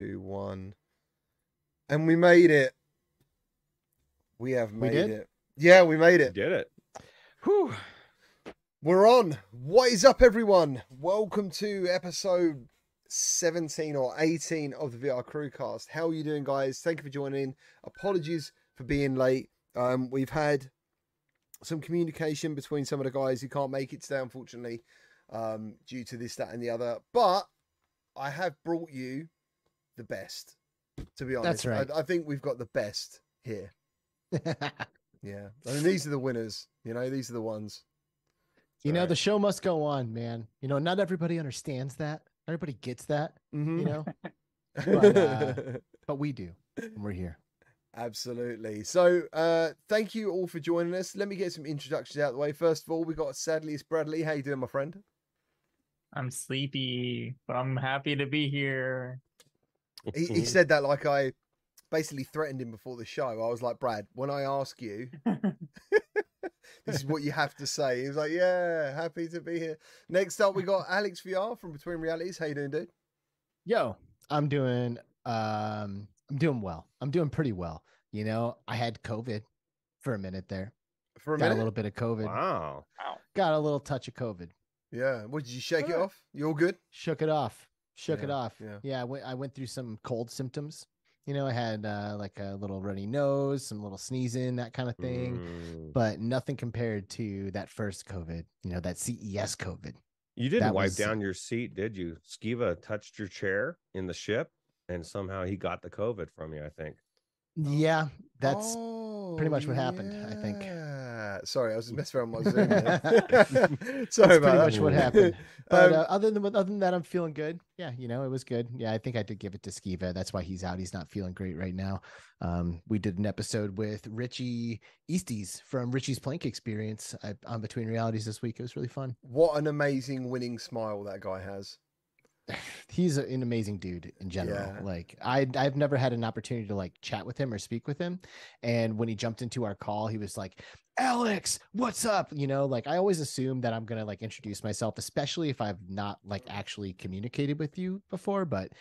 two, one. And we made it. We have We made did? it. Yeah, we made You it. did it. Whew. We're on. What is up, everyone? Welcome to episode 17 or 18 of the VR CruCast. How are you doing, guys? Thank you for joining. Apologies for being late. Um, we've had some communication between some of the guys who can't make it today, unfortunately, um, due to this, that, and the other. But I have brought you the best, to be honest. That's right. I, I think we've got the best here. Yeah. And these are the winners. You know, these are the ones. you know, Right. the show must go on, man. You know, not everybody understands that. Everybody gets that, Mhm. you know, But, uh, but we do. And we're here. Absolutely. So, uh, thank you all for joining us. Let me get some introductions out of the way. First of all, we got Sadly it's Bradley. How you doing, my friend? I'm sleepy, but I'm happy to be here. He, he said that like I basically threatened him before the show. I was like, Brad, when I ask you, this is what you have to say. He was like, Yeah, happy to be here. Next up, we got Alex VR from Between Realities. How you doing, dude? Yo, I'm doing um I'm doing well. I'm doing pretty well. You know, I had COVID for a minute there. For a Got a little bit of COVID. Wow. Got a little touch of COVID. Yeah. What did you shake it Alright. off? You all good? Shook it off. Shook it off. yeah. Yeah, I went I went through some cold symptoms. You know, I had uh, like a little runny nose, some little sneezing, that kind of thing. Mm. But nothing compared to that first COVID, you know, that CES COVID. You didn't that wipe was- down your seat, did you? Skiva touched your chair in the ship, and somehow he got the COVID from you. I think. Yeah, that's pretty much Oh, what happened, I think. Sorry, I was just messing around with my Zoom. That's there. Sorry about pretty that. much what happened. But Um, uh, other than other than that, I'm feeling good. Yeah, you know, it was good. Yeah, I think I did give it to Skiva. That's why he's out. He's not feeling great right now. Um, we did an episode with Richie Easties from Richie's Plank Experience uh, on Between Realities this week. It was really fun. what an amazing winning smile that guy has. He's an amazing dude in general. Yeah. Like I, I've never had an opportunity to like chat with him or speak with him. And when he jumped into our call, he was like, "Alex, what's up?" You know, like I always assume that I'm gonna like introduce myself, especially if I've not like actually communicated with you before. But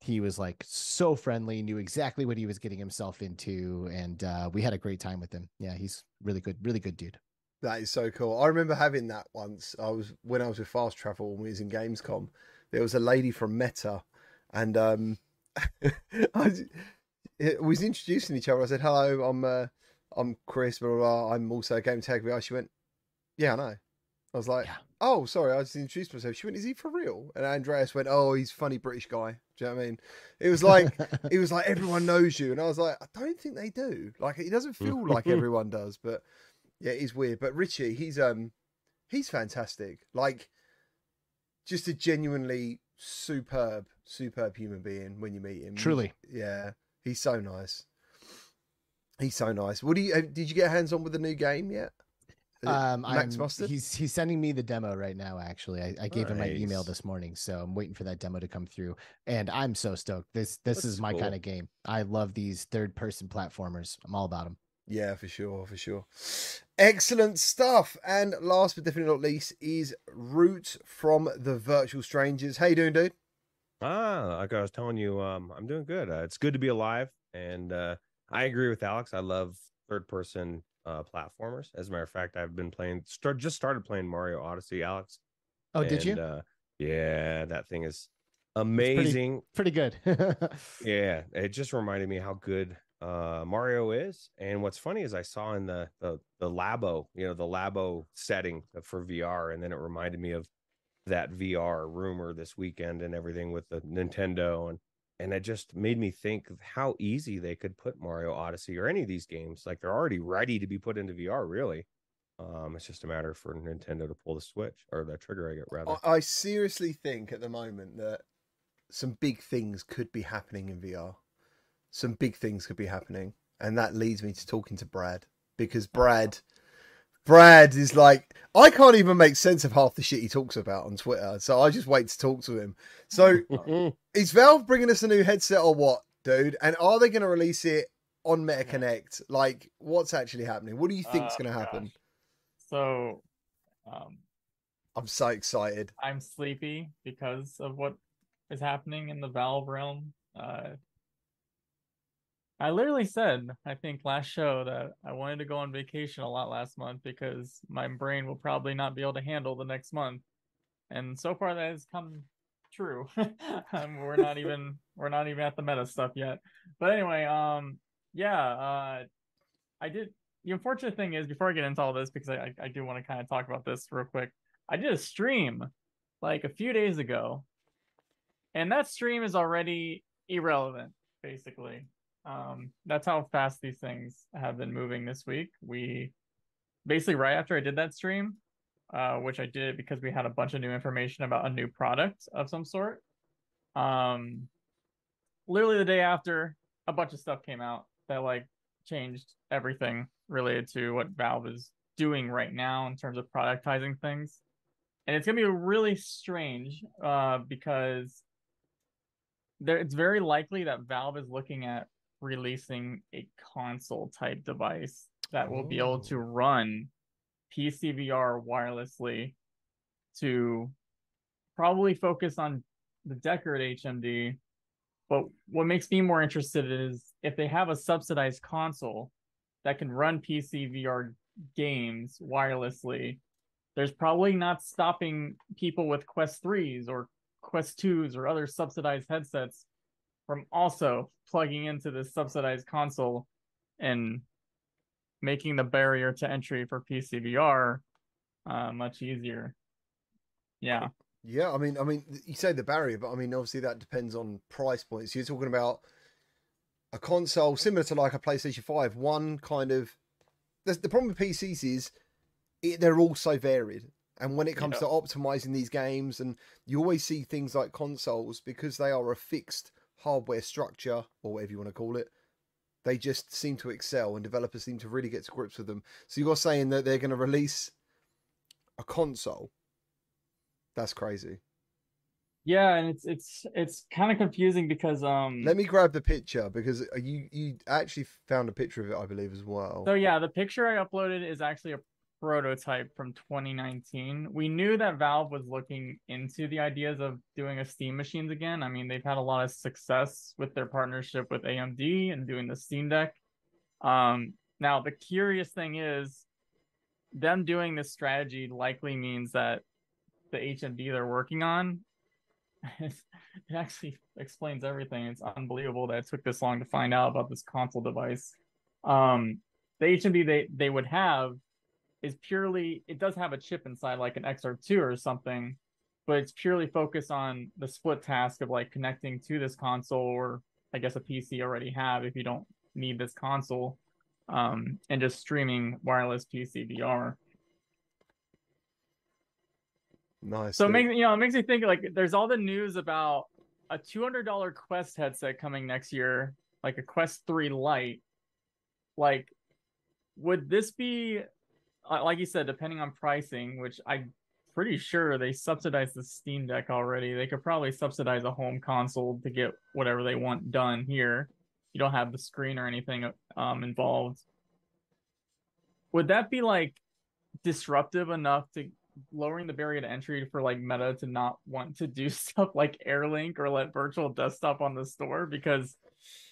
he was like so friendly, knew exactly what he was getting himself into, and uh, we had a great time with him. Yeah, he's really good, really good dude. That is so cool. I remember having that once. I was when I was with Fast Travel when we was in Gamescom. There was a lady from Meta, and um, I was, was introducing each other. I said, "Hello, I'm uh, I'm Chris. Blah, blah, blah. I'm also a Gamertag VR." She went, "Yeah, I know." I was like, Yeah. "Oh, sorry, I just introduced myself." She went, "Is he for real?" And Andreas went, "Oh, he's a funny British guy." Do you know what I mean? It was like it was like everyone knows you, and I was like, I don't think they do. Like it doesn't feel like everyone does, but yeah, it's weird. But Richie, he's um, he's fantastic. Like, just a genuinely superb, superb human being when you meet him. Truly. yeah, he's so nice. He's so nice. What do you? Did you get hands on with the new game yet? Uh, Um, Max I'm, Mustard? he's he's sending me the demo right now. Actually, I, I gave him my email this morning, so I'm waiting for that demo to come through. And I'm so stoked. This this This is is my cool. kind of game. I love these third person platformers. I'm all about them. Yeah, for sure, for sure. Excellent stuff. And last but definitely not least is Root from the Virtual Strangers. How you doing, dude? Ah, like I was telling you, um, I'm doing good. Uh, it's good to be alive, and uh, I agree with Alex. I love third-person uh, platformers. As a matter of fact, I've been playing, start just started playing Mario Odyssey. Alex. Oh, did you? Uh, yeah, that thing is pretty- amazing. Pretty good. Yeah, it just reminded me how good uh Mario is. And what's funny is I saw in the the the Labo, you know, the Labo setting for VR, and then it reminded me of that VR rumor this weekend and everything with the Nintendo and and it just made me think how easy they could put Mario Odyssey or any of these games. Like they're already ready to be put into VR, really. Um, it's just a matter for Nintendo to pull the switch or the trigger, I get rather. I, I seriously think at the moment that some big things could be happening in VR. Some big things could be happening. And that leads me to talking to Brad. Because Brad Brad is like I can't even make sense of half the shit he talks about on Twitter. So I just wait to talk to him. So is Valve bringing us a new headset or what, dude? And are they going to release it on MetaConnect? Like, what's actually happening? What do you think's Oh, going to happen? gosh. So, um, I'm so excited. I'm sleepy because of what is happening in the Valve realm. Uh, I literally said, I think last show that I wanted to go on vacation a lot last month because my brain will probably not be able to handle the next month. And so far that has come true. um, we're not even we're not even at the meta stuff yet. But anyway, um yeah, uh I did the unfortunate thing is before I get into all this, because I, I do want to kind of talk about this real quick. I did a stream like a few days ago, and that stream is already irrelevant, basically. Um, that's how fast these things have been moving this week. We basically right after I did that stream, uh, which I did because we had a bunch of new information about a new product of some sort. Um, literally the day after, a bunch of stuff came out that like changed everything related to what Valve is doing right now in terms of productizing things. And it's gonna be really strange uh, because there it's very likely that Valve is looking at releasing a console type device that will be able to run PCVR wirelessly to probably focus on the Deckard HMD. But what makes me more interested is if they have a subsidized console that can run PC VR games wirelessly, there's probably not stopping people with Quest 3s or Quest 2s or other subsidized headsets from also plugging into this subsidized console and making the barrier to entry for PC VR uh, much easier. Yeah. Yeah, I mean, I mean, you say the barrier, but I mean, obviously that depends on price points. You're talking about a console similar to like a PlayStation Five. One kind of the, the problem with PCs is it, they're all so varied, and when it comes Yeah. to optimizing these games, and you always see things like consoles because they are a fixed hardware structure or whatever you want to call it. They just seem to excel, and developers seem to really get to grips with them. So you're saying that they're going to release a console. That's crazy. Yeah, and it's it's it's kind of confusing because um Let me grab the picture because uh, you you actually found a picture of it, I believe, as well. So yeah, the picture I uploaded is actually a prototype from 2019. We knew that Valve was looking into the ideas of doing a Steam machines again. I mean, they've had a lot of success with their partnership with AMD and doing the Steam Deck. Um, now the curious thing is, them doing this strategy likely means that the HMD they're working on, it actually explains everything. It's unbelievable that it took this long to find out about this console device. Um, the HMD they they would have is purely it does have a chip inside like an XR2 or something, but it's purely focused on the split task of like connecting to this console or I guess a PC already have if you don't need this console, um, and just streaming wireless PC VR. nice. So it makes you know it makes me think like there's all the news about a two hundred dollar Quest headset coming next year, like a Quest Three Lite. Like, would this be like you said, depending on pricing, which I'm pretty sure they subsidize the Steam Deck already. They could probably subsidize a home console to get whatever they want done here. You don't have the screen or anything um involved. Would that be like disruptive enough to lowering the barrier to entry for like Meta to not want to do stuff like AirLink or let virtual desktop on the store because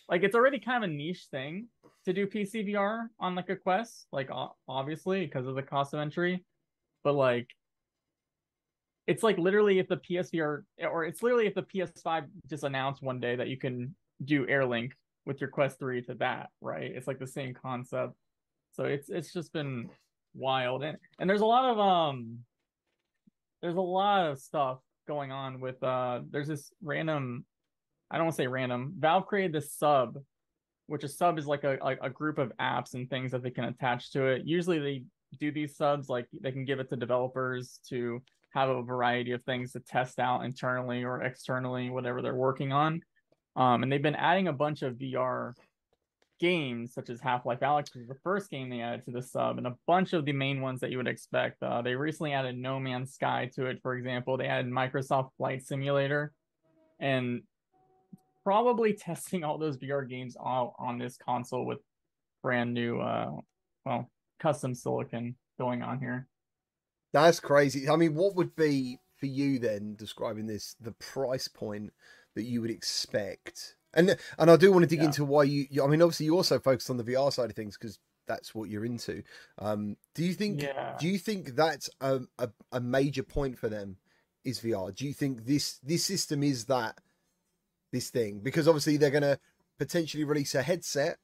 like it's already kind of a niche thing to do PCVR on like a Quest, like obviously because of the cost of entry, but like it's like literally if the PSVR or it's literally if the PS5 just announced one day that you can do AirLink with your Quest 3 to that, right? It's like the same concept. So it's it's just been wild and and there's a lot of um there's a lot of stuff going on with uh there's this random I don't want to say random. Valve created this sub, which a sub is like a, a a group of apps and things that they can attach to it. Usually they do these subs like they can give it to developers to have a variety of things to test out internally or externally, whatever they're working on. Um, and they've been adding a bunch of VR games, such as Half Life Alyx, was the first game they added to the sub, and a bunch of the main ones that you would expect. Uh, they recently added No Man's Sky to it, for example. They added Microsoft Flight Simulator, and probably testing all those VR games all on this console with brand new, uh, well, custom silicon going on here. That's crazy. I mean, what would be for you then describing this the price point that you would expect And and I do want to dig Yeah. into why you, you. I mean, obviously, you also focus on the VR side of things because that's what you're into. Um, do you think? Yeah. Do you think that's a, a a major point for them? Is VR? Do you think this this system is that this thing? Because obviously they're going to potentially release a headset,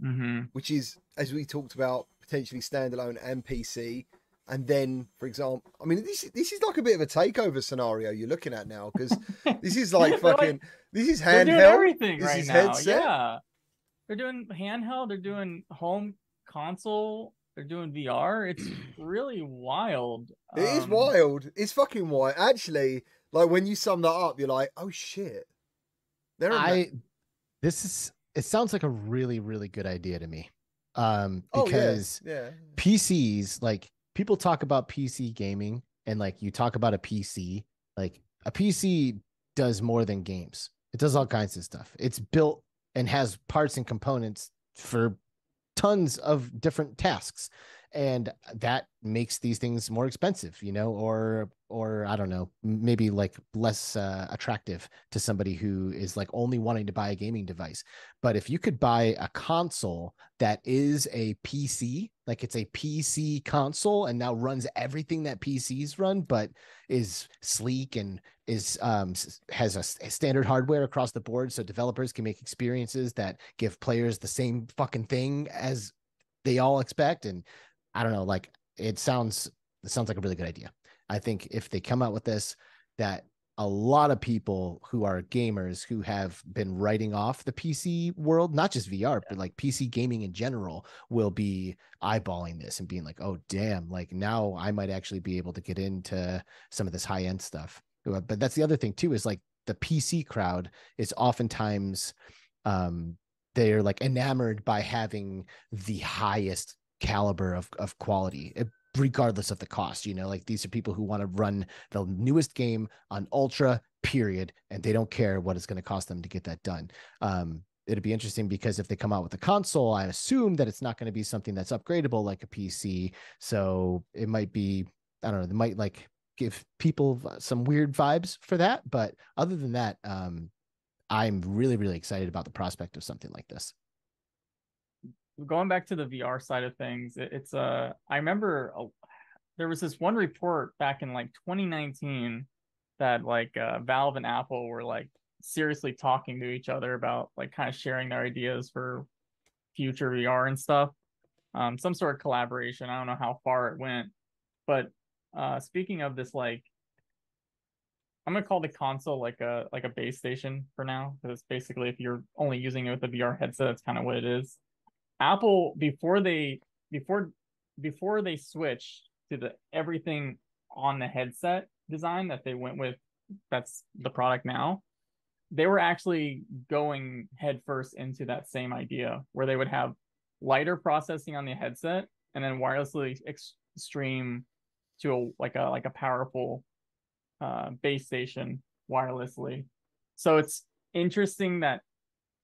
hmm which is as we talked about, potentially standalone and PC. And then, for example, I mean, this this is like a bit of a takeover scenario you're looking at now because this is like They're like- fucking. this is They're doing handheld. everything This right is now. headset? Yeah. They're doing handheld, they're doing home console, they're doing VR. It's really wild. It is Um, wild. It's fucking wild. Actually, like when you sum that up, you're like, oh shit. They're a ma- I this is it sounds like a really really good idea to me. Um Oh, yeah, because yeah. PCs like people talk about PC gaming and like you talk about a PC, like a PC does more than games. It does all kinds of stuff. It's built and has parts and components for tons of different tasks and that makes these things more expensive you know or or i don't know maybe like less uh, attractive to somebody who is like only wanting to buy a gaming device. But if you could buy a console that is a pc like it's a pc console and now runs everything that pcs run but is sleek and is um has a, standard hardware across the board so developers can make experiences that give players the same fucking thing as they all expect and i don't know like it sounds it sounds like a really good idea. I think if they come out with this that a lot of people who are gamers who have been writing off the pc world not just vr but like pc gaming in general will be eyeballing this and being like oh damn like now i might actually be able to get into some of this high end stuff. But that's the other thing too is like the pc crowd is oftentimes um they're like enamored by having the highest caliber of, of quality eh, regardless of the cost you know like these are people who want to run the newest game on ultra period and they don't care what it's going to cost them to get that done. Um it'd be interesting because if they come out with a console i assume that it's not going to be something that's upgradable like a pc so it might be i don't know they might like give people some weird vibes for that but other than that um i'm really really excited about the prospect of something like this going back to the VR side of things, it, it's uh I remember uh, there was this one report back in like 2019 that like uh, Valve and Apple were like seriously talking to each other about like kind of sharing their ideas for future VR and stuff. Um, some sort of collaboration. I don't know how far it went, but uh, speaking of this, like I'm gonna call the console like a like a base station for now because basically if you're only using it with a VR headset, that's kind of what it is. Apple before they before before they switched to the everything on the headset design that they went with that's the product now they were actually going headfirst into that same idea where they would have lighter processing on the headset and then wirelessly ex- stream to a like a like a powerful uh, base station wirelessly. So it's interesting that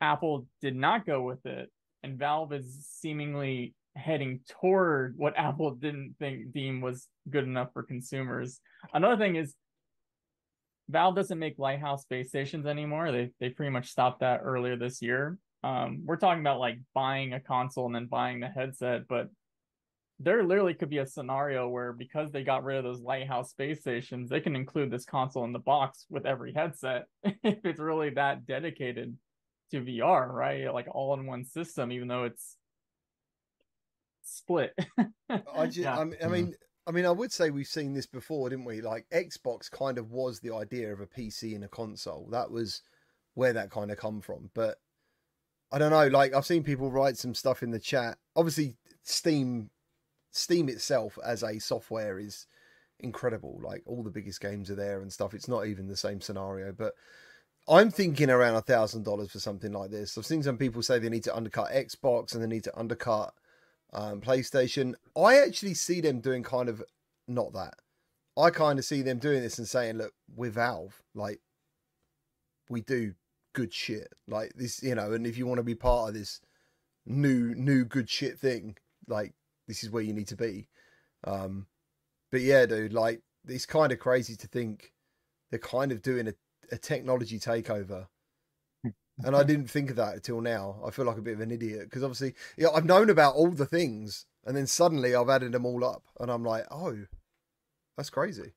apple did not go with it and Valve is seemingly heading toward what Apple didn't think deem was good enough for consumers. Another thing is Valve doesn't make Lighthouse base stations anymore. They they pretty much stopped that earlier this year. Um, we're talking about like buying a console and then buying the headset, but there literally could be a scenario where because they got rid of those Lighthouse base stations, they can include this console in the box with every headset if it's really that dedicated to VR, right? Like all in one system, even though it's split. I, just, Yeah. I, mean, I Mhm. mean, I mean, I would say we've seen this before, didn't we? Like Xbox kind of was the idea of a PC and a console. That was where that kind of come from. But I don't know. Like I've seen people write some stuff in the chat. Obviously, Steam, Steam itself as a software is incredible. Like all the biggest games are there and stuff. It's not even the same scenario, but. I'm thinking around a thousand dollars for something like this. I've seen some people say they need to undercut Xbox and they need to undercut um, PlayStation. I actually see them doing kind of not that. I kind of see them doing this and saying, "Look, we're Valve. Like, we do good shit. Like this, you know. And if you want to be part of this new, new good shit thing, like this is where you need to be." Um, but yeah, dude, like it's kind of crazy to think they're kind of doing a, a technology takeover and I didn't think of that until now. I feel like a bit of an idiot because obviously, yeah, I've known about all the things, and then suddenly I've added them all up, and I'm like, oh, that's crazy.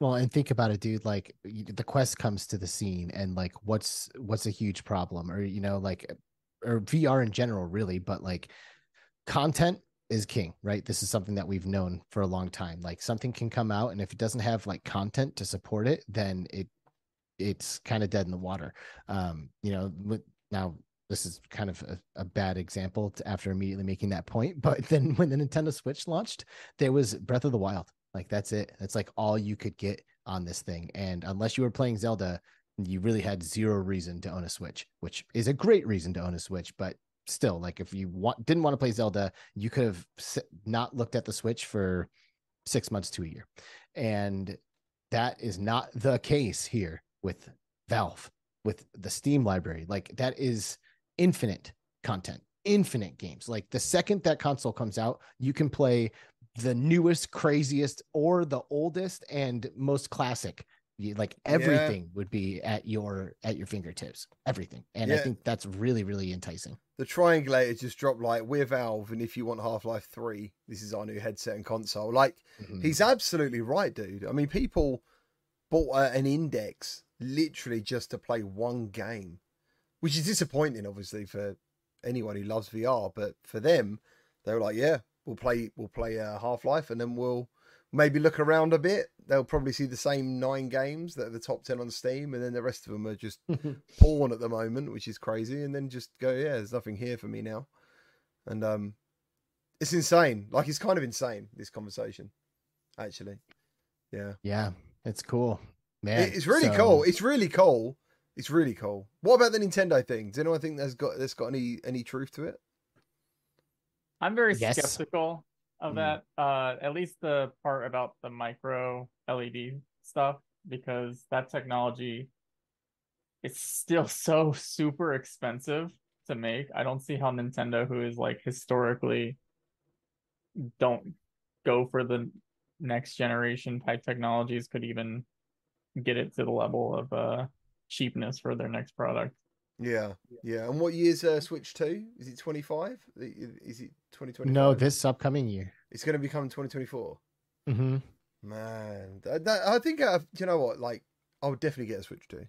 Well, and think about it, dude. Like the quest comes to the scene, and like, what's what's a huge problem, or you know, like, or VR in general, really. But like, content is king, right? This is something that we've known for a long time. Like, something can come out, and if it doesn't have like content to support it, then it it's kind of dead in the water. Um, you know, now this is kind of a, a bad example after immediately making that point, but then when the Nintendo Switch launched, there was Breath of the Wild. Like that's it. That's like all you could get on this thing. And unless you were playing Zelda, you really had zero reason to own a Switch, which is a great reason to own a Switch, but still like if you want didn't want to play Zelda, you could have not looked at the Switch for 6 months to a year. And that is not the case here with Valve with the Steam library. Like that is infinite content, infinite games. Like the second that console comes out, you can play the newest, craziest, or the oldest and most classic. You- Like everything would be at your at your fingertips. Everything, and I think that's really really enticing. The triangulator just dropped like we're Valve, and if you want Half Life Three, this is our new headset and console. Like Mhm. he's absolutely right, dude. I mean, people bought uh, an index literally just to play one game, which is disappointing, obviously, for anyone who loves VR. But for them, they were like, "Yeah, we'll play, we'll play uh, Half Life, and then we'll maybe look around a bit. They'll probably see the same nine games that are the top ten on Steam, and then the rest of them are just porn at the moment, which is crazy. And then just go, yeah, there's nothing here for me now, and um, it's insane. Like it's kind of insane this conversation, actually. Yeah, yeah, it's cool, man. It- it's really So- cool. It's really cool. It's really cool. What about the Nintendo thing? Does anyone think there's got there's got any any truth to it? I'm very Yes. skeptical of Mm. that. Uh, at least the part about the micro LED stuff, because that technology it's still so super expensive to make. I don't see how Nintendo, who is like historically don't go for the next generation type technologies, could even get it to the level of uh cheapness for their next product. Yeah, yeah. And what year's uh, Switch Two? Is it twenty five? Is it twenty twenty? No, this upcoming year. It's going to become twenty twenty four. hmm Man, that, that, I think uh, you know what? Like, I would definitely get a Switch Two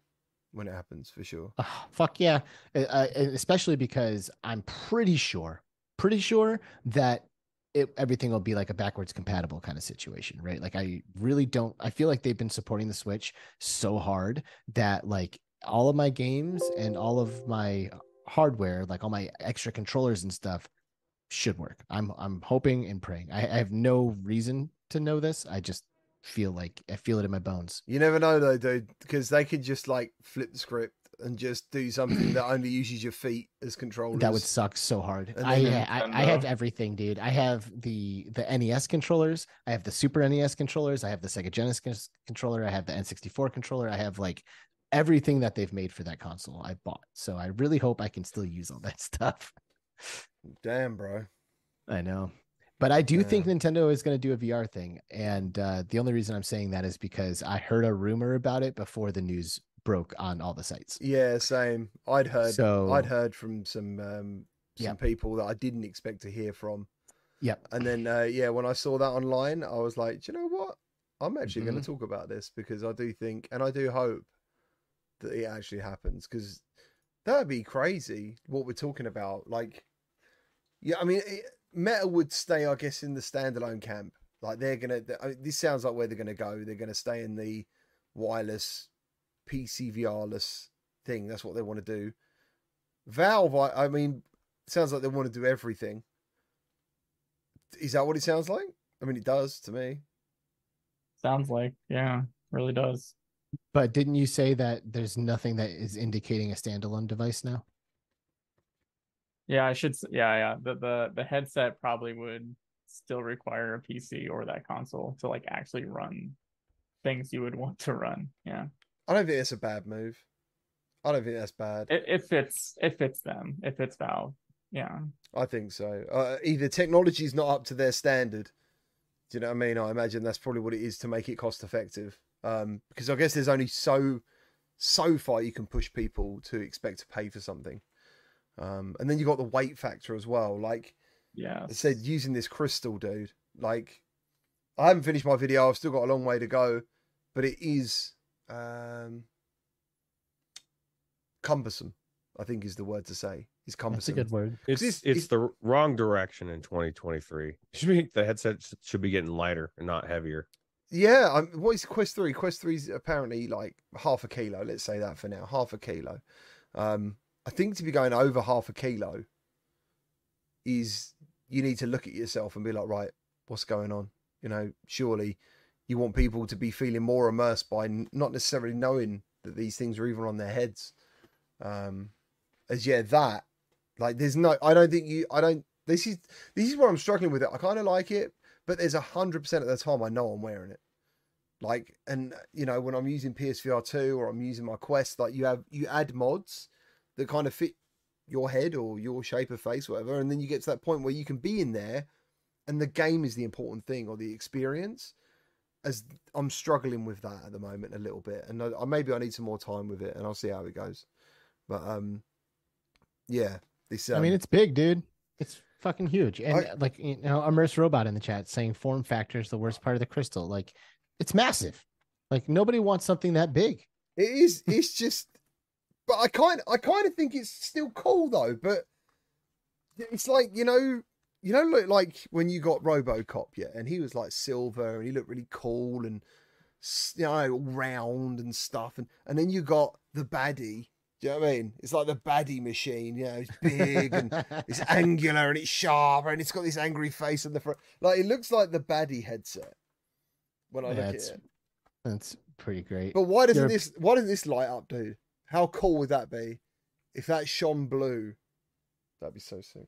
when it happens for sure. Oh, fuck yeah. Uh, uh, especially because I'm pretty sure, pretty sure that it, everything will be like a backwards compatible kind of situation, right? Like I really don't, I feel like they've been supporting the Switch so hard that like all of my games and all of my hardware, like all my extra controllers and stuff should work. I'm, I'm hoping and praying. I, I have no reason to know this. I just feel like I feel it in my bones. You never know though, dude, because they could just like flip the script and just do something that only uses your feet as controllers. That would suck so hard. And I, then I I have everything, dude. I have the the NES controllers. I have the Super NES controllers. I have the Sega Genesis controller. I have the N64 controller. I have like everything that they've made for that console. I bought. So I really hope I can still use all that stuff. Damn, bro. I know. But I do think Nintendo is going to do a VR thing. And uh, the only reason I'm saying that is because I heard a rumor about it before the news broke on all the sites. Yeah, same. I'd heard. So- I'd heard from some um, some Yep. people that I didn't expect to hear from, Yep. and then uh, yeah, when I saw that online, I was like, "Do you know what? I'm actually going Mhm. to talk about this because I do think, and I do hope that it actually happens because that'd be crazy. What we're talking about, like, yeah, I mean, it, Meta would stay, I guess, in the standalone camp. Like they're gonna. I mean, this sounds like where they're gonna go. They're gonna stay in the wireless PC VRless thing. That's what they want to do. Valve, I, I mean, sounds like they want to do everything. Is that what it sounds like? I mean, it does to me. Sounds like, yeah, really does. But didn't you say that there's nothing that is indicating a standalone device now? Yeah, I should. Yeah, yeah. The the the headset probably would still require a PC or that console to like actually run things you would want to run. Yeah, I don't think that's a bad move. I don't think that's bad. it it fits it fits them. It fits Valve. Yeah, I think so. Uh, either technology's not up to their standard. Do you know what I mean? I imagine that's probably what it is to make it cost effective. Um, because I guess there's only so so far you can push people to expect to pay for something. Um, and then you got the weight factor as well. Like Yeah. I said, using this crystal, dude. Like I haven't finished my video. I've still got a long way to go, but it is um, cumbersome. I think is the word to say. It's That's a cumbersome. good word. It's it's- it's, it's- the wrong direction in 2023. Should be the headset should be getting lighter and not heavier. Yeah, I'm, what is Quest Three? Quest Three's apparently like half a kilo. Let's say that for now, half a kilo. Um, I think to be going over half a kilo is you need to look at yourself and be like, right, what's going on? You know, surely you want people to be feeling more immersed by not necessarily knowing that these things are even on their heads. Um, as yeah, that like there's no, I don't think you, I don't. This is this is where I'm struggling with it. I kind of like it, but there's a hundred percent of the time I know I'm wearing it. Like, and you know, when I'm using PSVR two or I'm using my Quest, like you have you add mods that kind of fit your head or your shape of face, whatever, and then you get to that point where you can be in there, and the game is the important thing or the experience. As I'm struggling with that at the moment a little bit, and I, maybe I need some more time with it, and I'll see how it goes. But um, yeah, this. Um, I mean, it's big, dude. It's fucking huge. And I- like you know, immersed robot in the chat saying form factor is the worst part of the crystal. Like, it's massive. Like nobody wants something that big. It is. It's just, but I kind, I kind of think it's still cool though. But it's like you know, you know, look like when you got RoboCop, yeah, and he was like silver and he looked really cool and you know round and stuff, and and then you got the baddie. Do you know what I mean? It's like the baddie machine. You know, it's big and it's angular and it's sharp and it's got this angry face on the front. Like it looks like the baddie headset when I Yeah, look at it. That's pretty great. But why doesn't You're- this why doesn't this light up, dude? How cool would that be? If that shone blue, that'd be so sick.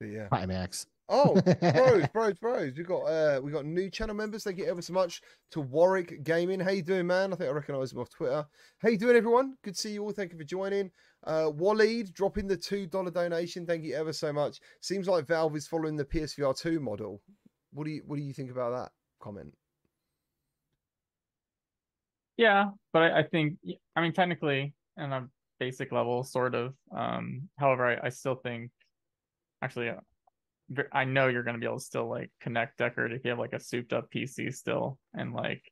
But yeah. Climax. Oh, bros, bros, bros. We got uh we got new channel members. Thank you ever so much to Warwick Gaming. How you doing, man? I think I recognise him off Twitter. How you doing, everyone? Good to see you all. Thank you for joining. Uh Waleed dropping the two dollar donation. Thank you ever so much. Seems like Valve is following the PSVR two model. What do you what do you think about that comment? Yeah, but I, I think I mean technically on a basic level, sort of. Um, however, I, I still think actually uh, I know you're gonna be able to still like connect Deckard if you have like a souped up PC still, and like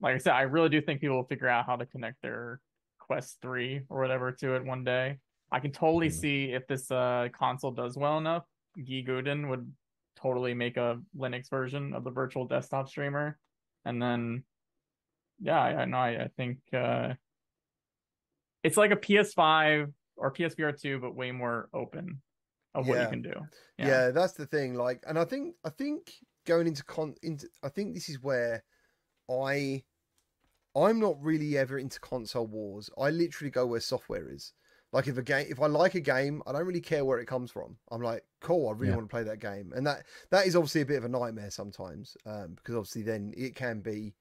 like I said, I really do think people will figure out how to connect their Quest three or whatever to it one day. I can totally Mhm. see if this uh console does well enough, Guy Godin would totally make a Linux version of the virtual desktop streamer, and then yeah, I, know. I, I think uh, it's like a PS5 or PSVR 2, but way more open of what Yeah. you can do. Yeah. that's the thing. Like, and I think I think going into con into I think this is where I I'm not really ever into console wars. I literally go where software is. Like if a game if I like a game, I don't really care where it comes from. I'm like, cool, I really Yeah. want to play that game. And that that is obviously a bit of a nightmare sometimes. Um, because obviously then it can be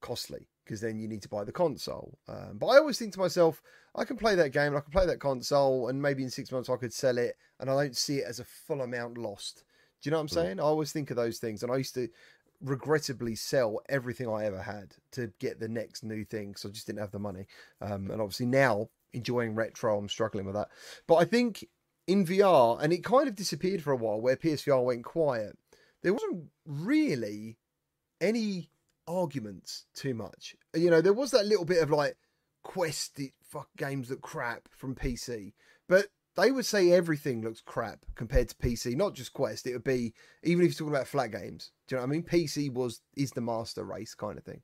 costly because then you need to buy the console. Um, but I always think to myself, I can play that game and I can play that console, and maybe in six months I could sell it, and I don't see it as a full amount lost. Do you know what I'm Mm. saying? I always think of those things, and I used to regrettably sell everything I ever had to get the next new thing because I just didn't have the money. Um, and obviously now enjoying retro, I'm struggling with that. But I think in VR, and it kind of disappeared for a while, where PSVR went quiet. There wasn't really any arguments too much. You know, there was that little bit of like quest fuck games that crap from PC, but they would say everything looks crap compared to PC, not just Quest. It would be even if you're talking about flat games. Do you know what I mean? PC was is the master race kind of thing.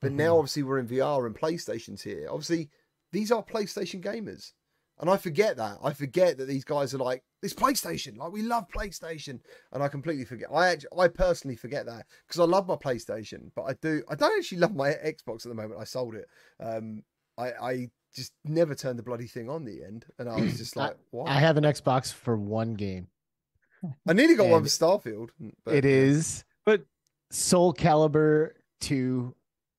But now Mhm. obviously we're in VR and PlayStation's here. Obviously, these are PlayStation gamers. And I forget that. I forget that these guys are like, it's PlayStation. Like we love PlayStation. And I completely forget. I actually I personally forget that because I love my PlayStation, but I do I don't actually love my Xbox at the moment. I sold it. Um I I just never turned the bloody thing on the end. And I was just like, why? I have an Xbox for one game. I nearly got one and for Starfield. But, it yeah. But Soul Calibur 2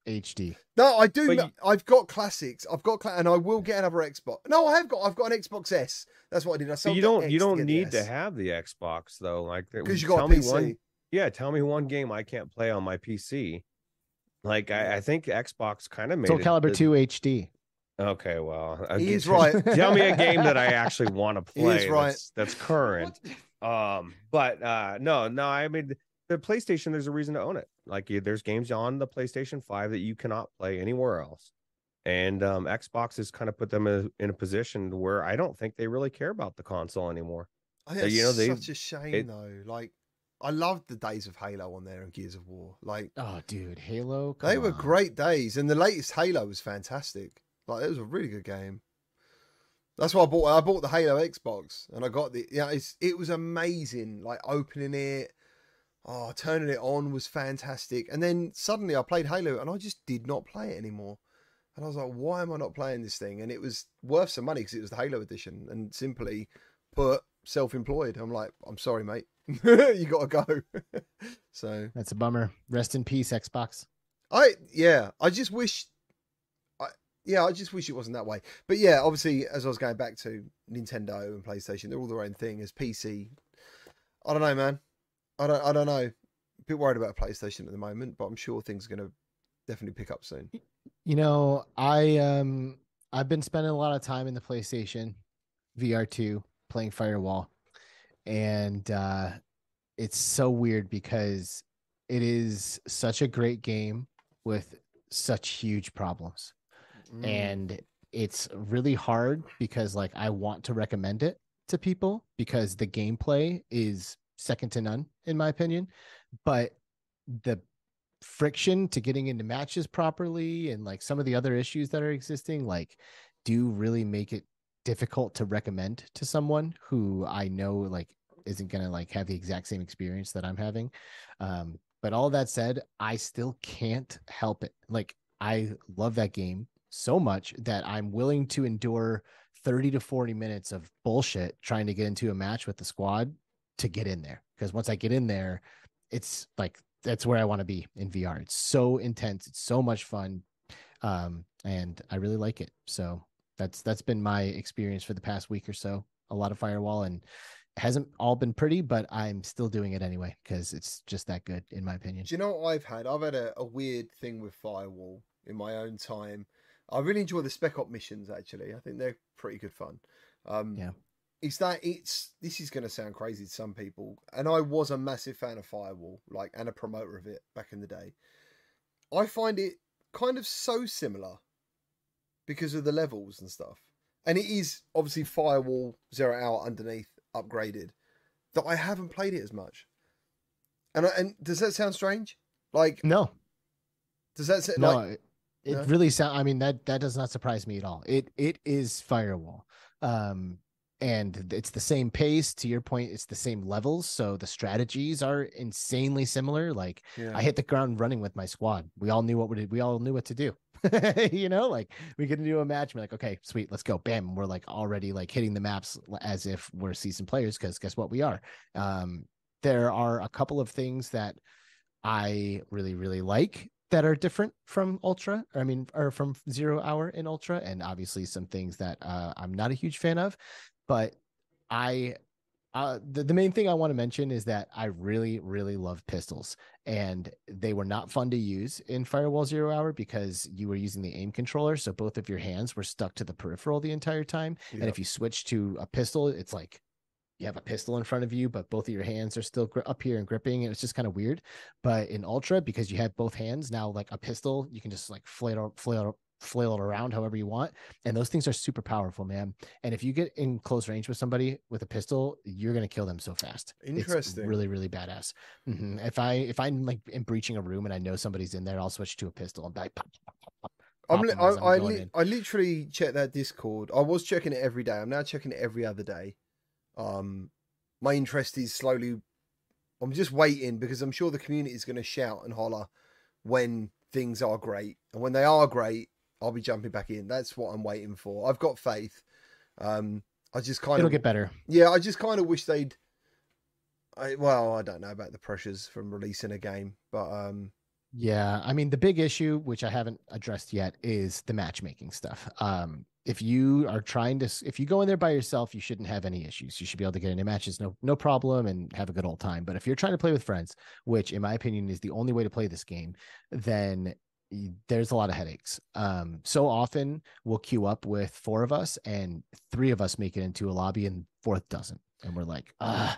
HD. No, I do. You- I've got classics. I've got, cla- and I will get another Xbox. No, I have got. I've got an Xbox S. That's what I did. I but sold you don't you don't get the need to have the Xbox though. Like because you tell got a me PC. one yeah, tell me one game I can't play on my PC Like I, I think Xbox kind of made Soul it Calibur the- 2 HD. Okay, well, He g- is right. Tell me a game that I actually want to play. is right. That's, that's current. Um, but uh, no, no. I mean, the PlayStation. There's a reason to own it. Like, there's games on the PlayStation Five that you cannot play anywhere else, and um, Xbox has kind of put them in a, in a position where I don't think they really care about the console anymore. I think So, you know, they- such a shame it- though. Like, I loved the days of Halo on there and Gears of War. Like, Oh, dude, Halo. they come were great days, and the latest Halo was fantastic. Like, it was a really good game. That's why I bought. I bought the Halo Xbox, and I got the. Yeah, it's it was amazing. Like opening it, oh, turning it on was fantastic. And then suddenly I played Halo, and I just did not play it anymore. And I was like, why am I not playing this thing? And it was worth some money because it was the Halo edition, and simply put, self-employed. I'm like, I'm sorry, mate. you got to go. so That's a bummer. Rest in peace, Xbox. I yeah, I just wish yeah, I just wish it wasn't that way. But yeah, obviously as I was going back to Nintendo and PlayStation, they're all their own thing as PC. I don't know, man. I don't I don't know. A bit worried about PlayStation at the moment, but I'm sure things are gonna definitely pick up soon. You know, I um I've been spending a lot of time in the PlayStation VR2 playing Firewall. And uh it's so weird because it is such a great game with such huge problems. Mm. and it's really hard because like I want to recommend it to people because the gameplay is second to none in my opinion. But the friction to getting into matches properly and like some of the other issues that are existing like do really make it difficult to recommend to someone who I know like isn't going to like have the exact same experience that I'm having? Um but all that said I still can't help it. Like I love that game so much that I'm willing to endure 30 to 40 minutes of bullshit trying to get into a match with the squad to get in there. Because once I get in there, it's like that's where I want to be in VR. It's so intense, it's so much fun. Um, and I really like it. So that's that's been my experience for the past week or so. A lot of firewall and hasn't all been pretty, but I'm still doing it anyway because it's just that good in my opinion. Do you know what I've had? I've had a, a weird thing with Firewall in my own time. I really enjoy the Spec Op missions. Actually, I think they're pretty good fun. Um, Yeah. it's that it's this is going to sound crazy to some people, and I was a massive fan of Firewall, like and a promoter of it back in the day. I find it kind of so similar because of the levels and stuff, and it is obviously Firewall Zero Hour underneath upgraded that I haven't played it as much. And I, and does that sound strange? Like, No, does that sound no like it, no? really sound i mean that that does not surprise me at all. It it is firewall um and it's the same pace to your point it's the same levels so the strategies are insanely similar like yeah. i hit the ground running with my squad. We all knew what we did we all knew what to do you know like we get into a match we're like okay sweet let's go. Bam we're like already like hitting the maps as if we're seasoned players because guess what? We are. Um there are a couple of things that I really, really like that are different from Ultra, or I mean, or from Zero Hour in Ultra, and obviously some things that uh, I'm not a huge fan of. But I, uh, the, the main thing I want to mention is that I really, really love pistols, and they were not fun to use in Firewall Zero Hour because you were using the aim controller, so both of your hands were stuck to the peripheral the entire time. And if you switch to a pistol, it's like you have a pistol in front of you, but both of your hands are still gri- up here and gripping. And it's just kind of weird. But in Ultra, because you have both hands now, like a pistol, you can just like flail, flail, flail it around however you want. And those things are super powerful, man. And if you get in close range with somebody with a pistol, you're gonna kill them so fast. It's Interesting. really, really badass. Mhm. If I if I'm like in breaching a room and I know somebody's in there, I'll switch to a pistol and like, pop, pop, pop, pop, I'm li- I'm I, li- I literally check that Discord. I was checking it every day. I'm now checking it every other day. Um, my interest is slowly. I'm just waiting because I'm sure the community is going to shout and holler when things are great, and when they are great, I'll be jumping back in. That's what I'm waiting for. I've got faith. Um, I just kind of It'll get better. yeah. I just kind of wish they'd. I well, I don't know about the pressures from releasing a game, but um, Yeah, I mean the big issue, which I haven't addressed yet, is the matchmaking stuff. Um, if you are trying to, if you go in there by yourself, you shouldn't have any issues. You should be able to get into matches, no, no problem, and have a good old time. But if you're trying to play with friends, which in my opinion is the only way to play this game, then there's a lot of headaches. Um, so often we'll queue up with four of us, and three of us make it into a lobby, and fourth doesn't, and we're like, ah,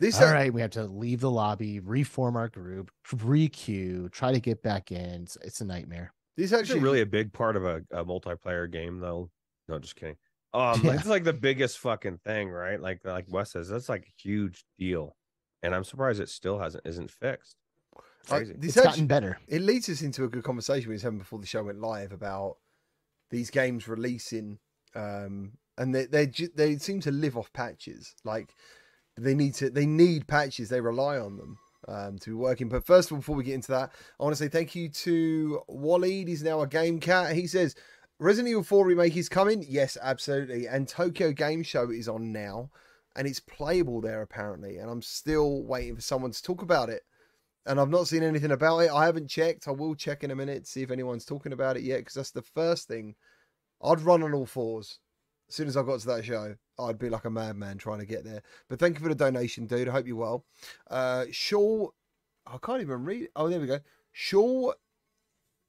This all right, we have to leave the lobby, reform our group, re-queue, try to get back in. It's, it's a nightmare. this It's actually really a big part of a, a multiplayer game, though. No, just kidding. Um, Yeah. it's like the biggest fucking thing, right? Like like Wes says, that's like a huge deal, and I'm surprised it still hasn't isn't fixed. I- Crazy. this It's gotten better. it leads us into a good conversation we was having before the show went live about these games releasing um and they they ju- they seem to live off patches like they need to they need patches they rely on them um to be working but first of all before we get into that i want to say thank you to waleed he's now a game cat he says resident evil 4 remake is coming yes absolutely and tokyo game show is on now and it's playable there apparently and i'm still waiting for someone to talk about it and I've not seen anything about it. I haven't checked. I will check in a minute see if anyone's talking about it yet, because that's the first thing. I'd run on all fours as soon as I got to that show. I'd be like a madman trying to get there. But thank you for the donation, dude. I hope you're well. Uh, Shaw, I can't even read. Oh, there we go. Shaw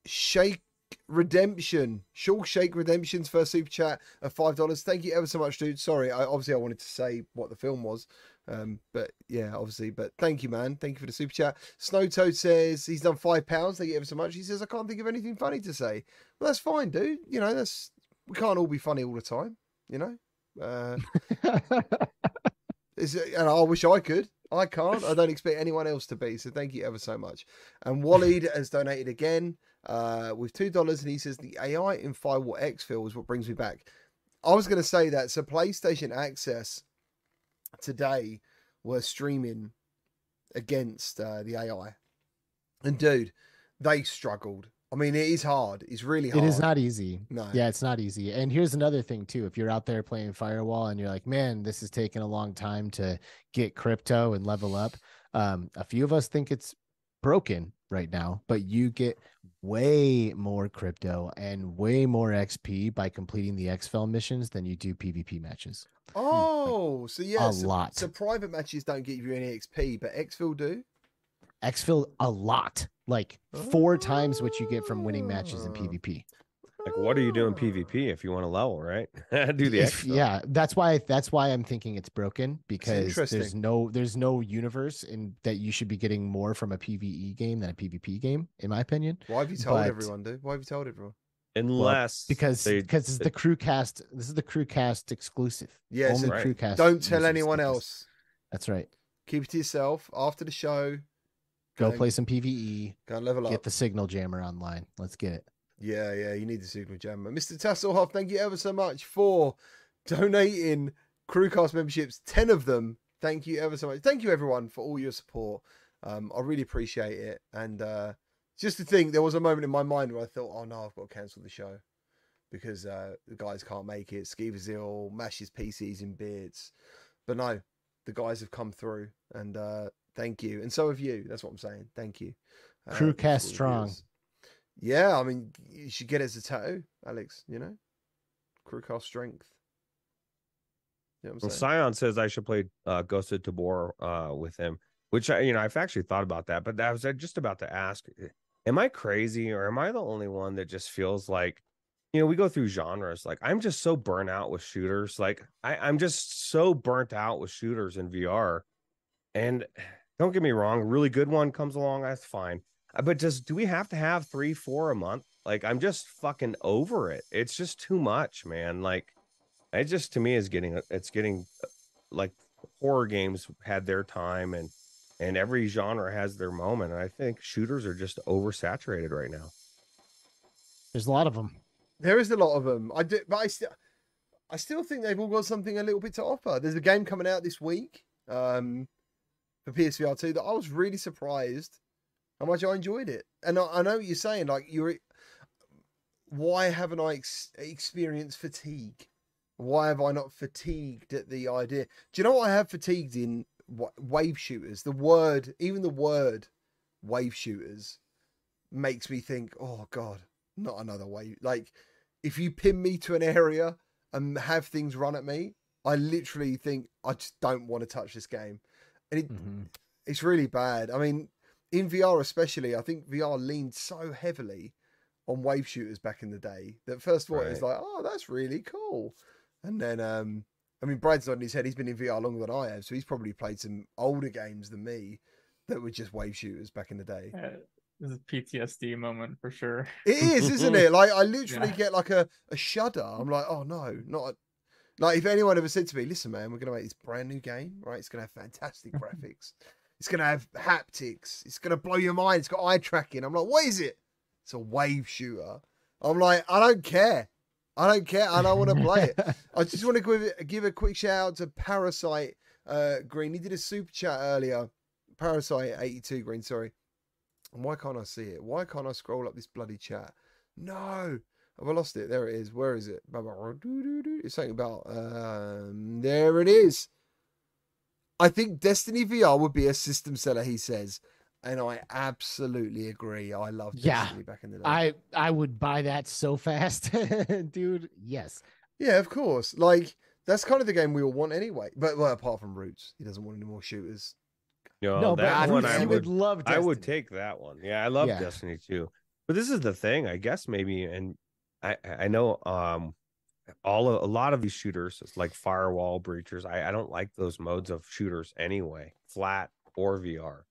Shake Redemption. Shaw Shake Redemption's first super chat of five dollars. Thank you ever so much, dude. Sorry, I obviously I wanted to say what the film was. Um, but yeah, obviously, but thank you, man. Thank you for the super chat. Snow Toad says he's done five pounds. Thank you ever so much. He says I can't think of anything funny to say. Well, that's fine, dude. You know, that's we can't all be funny all the time. You know, uh, and I wish I could. I can't. I don't expect anyone else to be. So thank you ever so much. And Waleed has donated again uh, with two dollars, and he says the AI in Firewall X is what brings me back. I was going to say that. So PlayStation Access today were streaming against uh, the AI, and dude, they struggled. I mean, it is hard. It's really hard. It is not easy. No. Yeah, it's not easy. And here's another thing too. If you're out there playing Firewall and you're like, man, this is taking a long time to get crypto and level up. Um, a few of us think it's broken right now, but you get way more crypto and way more XP by completing the Xfil missions than you do PvP matches. Oh, so yeah, a so, lot. So private matches don't give you any XP, but Xfil do. Xfil a lot, like four times what you get from winning matches in Oh. PvP. Like, what are you doing PvP if you want to level, right? Do the If- yeah that's why that's why i'm thinking it's broken because there's no there's no universe in that you should be getting more from a pve game than a pvp game in my opinion Why have you told But- everyone, dude? Why have you told everyone? Unless because they, because this is the CruCast this is the CruCast exclusive Yeah, only right. CruCast don't tell anyone get this. else. that's right Keep it to yourself. After the show, go Go- play some pve go and level up. get the signal jammer online let's get it Yeah, yeah, you need the signal jammer. Mr. Tasselhoff, thank you ever so much for donating CruCast memberships, 10 of them. Thank you ever so much. Thank you, everyone, for all your support. Um, I really appreciate it. And uh, just to think, there was a moment in my mind where I thought, oh no, I've got to cancel the show because uh, the guys can't make it. Skeever's ill, mashes PCs in beards. But no, the guys have come through. And uh, thank you. And so have you. That's what I'm saying. Thank you. Uh, CruCast for strong. Yeah, I mean, you should get it as a tattoo, Alex. You know, CruCast strength. You know what I'm Well, saying? Scion says I should play uh, Ghost of Tabor uh, with him, which I, you know, I've actually thought about that, but I was just about to ask, eh, am I crazy or am I the only one that just feels like, you know, we go through genres. Like I'm just so burnt out with shooters. Like I, I'm just so burnt out with shooters in VR. And don't get me wrong, a really good one comes along, that's fine. Uh, But just do we have to have three, four a month? Like I'm just fucking over it. It's just too much, man. Like it just to me is getting it's getting uh, like horror games had their time and and every genre has their moment. And I think shooters are just oversaturated right now. there's a lot of them There is a lot of them. I do, but I still, I still think they've all got something a little bit to offer. There's a game coming out this week, um, for PSVR two that I was really surprised how much I enjoyed it. And I, I know what you're saying, like you're, why haven't I ex- experienced fatigue? Why have I not fatigued at the idea? Do you know what I have fatigued in Wa- wave shooters? The word, even the word, wave shooters, makes me think, oh god, not another wave. Like, if you pin me to an area and have things run at me, I literally think I just don't want to touch this game, and it, Mhm. it's really bad. I mean, in VR especially, I think VR leaned so heavily on wave shooters back in the day. That first of all, it's Right. like, oh, that's really cool. And then, um, I mean, Brad's nodding his head. He's been in VR longer than I have, so he's probably played some older games than me that were just wave shooters back in the day. Uh, this is a PTSD moment for sure. It is, isn't it? Like I literally Yeah. get like a, a shudder. I'm like, oh no, not like if anyone ever said to me, listen, man, we're gonna make this brand new game, right? It's gonna have fantastic graphics. It's gonna have haptics. It's gonna blow your mind. It's got eye tracking. I'm like, what is it? It's a wave shooter. I'm like, I don't care. I don't care. I don't want to play it. I just want to give, give a quick shout out to Parasite uh, Green. He did a super chat earlier. Parasite 82 Green, sorry. And why can't I see it? Why can't I scroll up this bloody chat? No. Have I lost it? There it is. Where is it? It's something about um there it is. I think Destiny VR would be a system seller, he says. And I absolutely agree. I loved Yeah. Destiny back in the day. I I would buy that so fast, dude. Yes. Yeah, of course. Like that's kind of the game we all want anyway. But well, apart from Roots, he doesn't want any more shooters. No, no, that but one I would, would love. I would take that one. Yeah, I love Yeah. Destiny too. But this is the thing, I guess maybe, and I I know um all of, a lot of these shooters, it's like firewall breachers. I I don't like those modes of shooters anyway, flat or VR.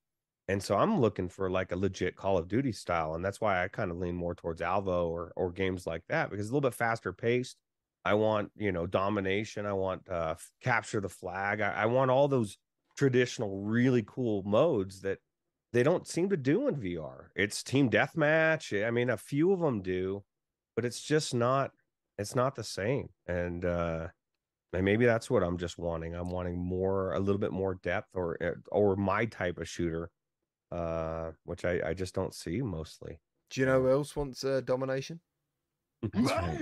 And so I'm looking for like a legit Call of Duty style, and that's why I kind of lean more towards Alvo or or games like that because it's a little bit faster paced. I want you know domination. I want uh capture the flag. I, I want all those traditional really cool modes that they don't seem to do in VR. It's team deathmatch. I mean, a few of them do, but it's just not. It's not the same. And uh, and maybe that's what I'm just wanting. I'm wanting more, a little bit more depth, or uh, or my type of shooter, uh, which I I just don't see mostly. Do you know who else wants uh, domination? That's right.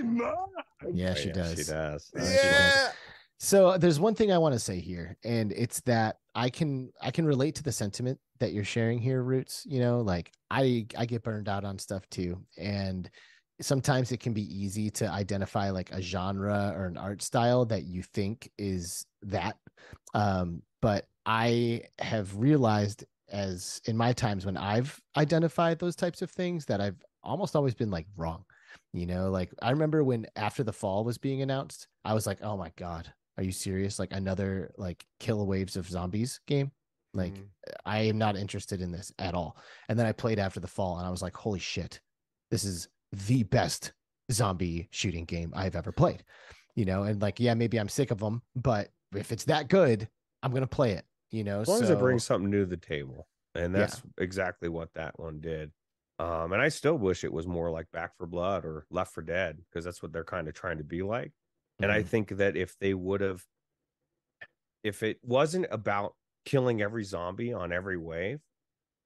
Yeah, she She does. does. Uh, she Uh, she does. yeah. So uh, there's one thing I want to say here, and it's that I can I can relate to the sentiment that you're sharing here, Roots. You know, like I I get burned out on stuff too, and sometimes it can be easy to identify like a genre or an art style that you think is that. Um, but I have realized as in my times when I've identified those types of things that I've almost always been like wrong. You know, like I remember when after the fall was being announced, I was like, "Oh my god, are you serious? Like another like kill waves of zombies game? Like Mm. I am not interested in this at all." And then I played after the fall, and I was like, "Holy shit, this is the best zombie shooting game I've ever played." You know, and like, yeah, maybe I'm sick of them, but if it's that good, I'm gonna play it. You know, as long as it brings something new to the table and Yeah. that's exactly what that one did um and i still wish it was more like back for blood or left for dead because that's what they're kind of trying to be like and i Mhm. think that if they would have if it wasn't about killing every zombie on every wave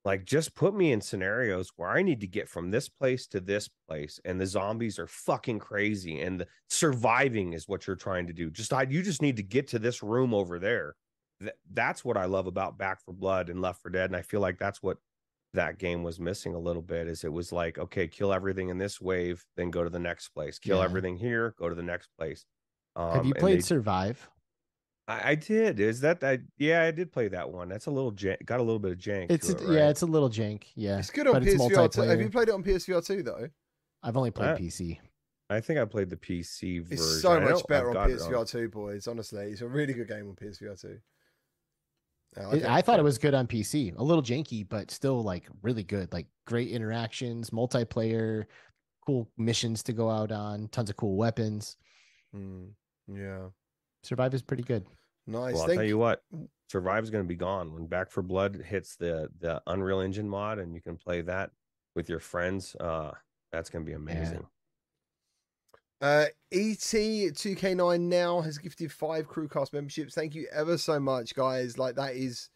like just put me in scenarios where i need to get from this place to this place and the zombies are fucking crazy and the surviving is what you're trying to do just I, you just need to get to this room over there Th- that's what i love about back for blood and left for dead and i feel like that's what that game was missing a little bit is it was like okay kill everything in this wave then go to the next place kill Yeah. everything here go to the next place um, have you played they- Survive? I, I did is that that yeah i did play that one that's a little jank, got a little bit of jank It's to a, it, right? yeah, it's a little jank. Yeah, It's good on but it's PSVR 2. Have you played it on PSVR 2 though? I've only played Uh, PC. I think I played the PC version. It's so much better on got it PSVR 2, boys. Honestly, it's a really good game on PSVR 2. Yeah, It- I thought it was good on PC. A little janky, but still like really good. Like great interactions, multiplayer, cool missions to go out on, tons of cool weapons. Mm, yeah, Survive is pretty good. Nice. Well, I'll Thank tell you what, Survive is going to be gone when Back for Blood hits the the Unreal Engine mod, and you can play that with your friends. Uh, that's going to be amazing. Uh, ET2K9 now has gifted five CruCast memberships. Thank you ever so much, guys. Like, that is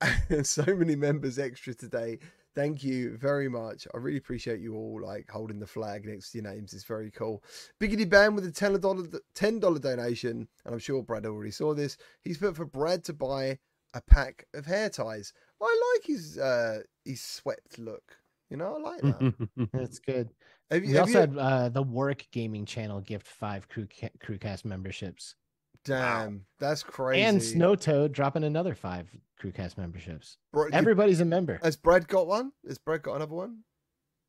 so many members extra today. Thank you very much. I really appreciate you all like holding the flag next to your names. It's very cool. Biggity Bam with a ten dollar ten dollar donation, and I'm sure Brad already saw this. He's put for Brad to buy a pack of hair ties. I like his uh his swept look. You know, I like that. That's good. Have you, We have also you- had uh, the Work Gaming Channel gift five crew ca- CruCast memberships, damn, that's crazy. and Snow Toad dropping another five CruCast memberships. Bro, did- Everybody's a member. Has Brad got one? Has Brad got another one?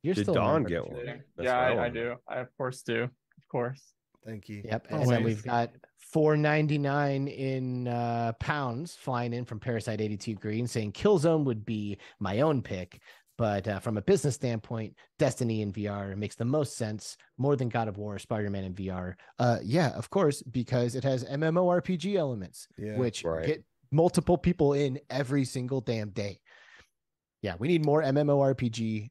You're Did still a Dawn get one? Yeah, That's yeah, I I, I do. I of course do. Of course. Thank you. Yep. And then we've got 499 in uh, pounds flying in from Parasite 82 Green saying Killzone would be my own pick. But uh, from a business standpoint, Destiny in VR makes the most sense, more than God of War Spider Man in VR. Uh, yeah, of course, because it has MMORPG elements, Yeah. which Right. get multiple people in every single damn day. Yeah, we need more MMORPG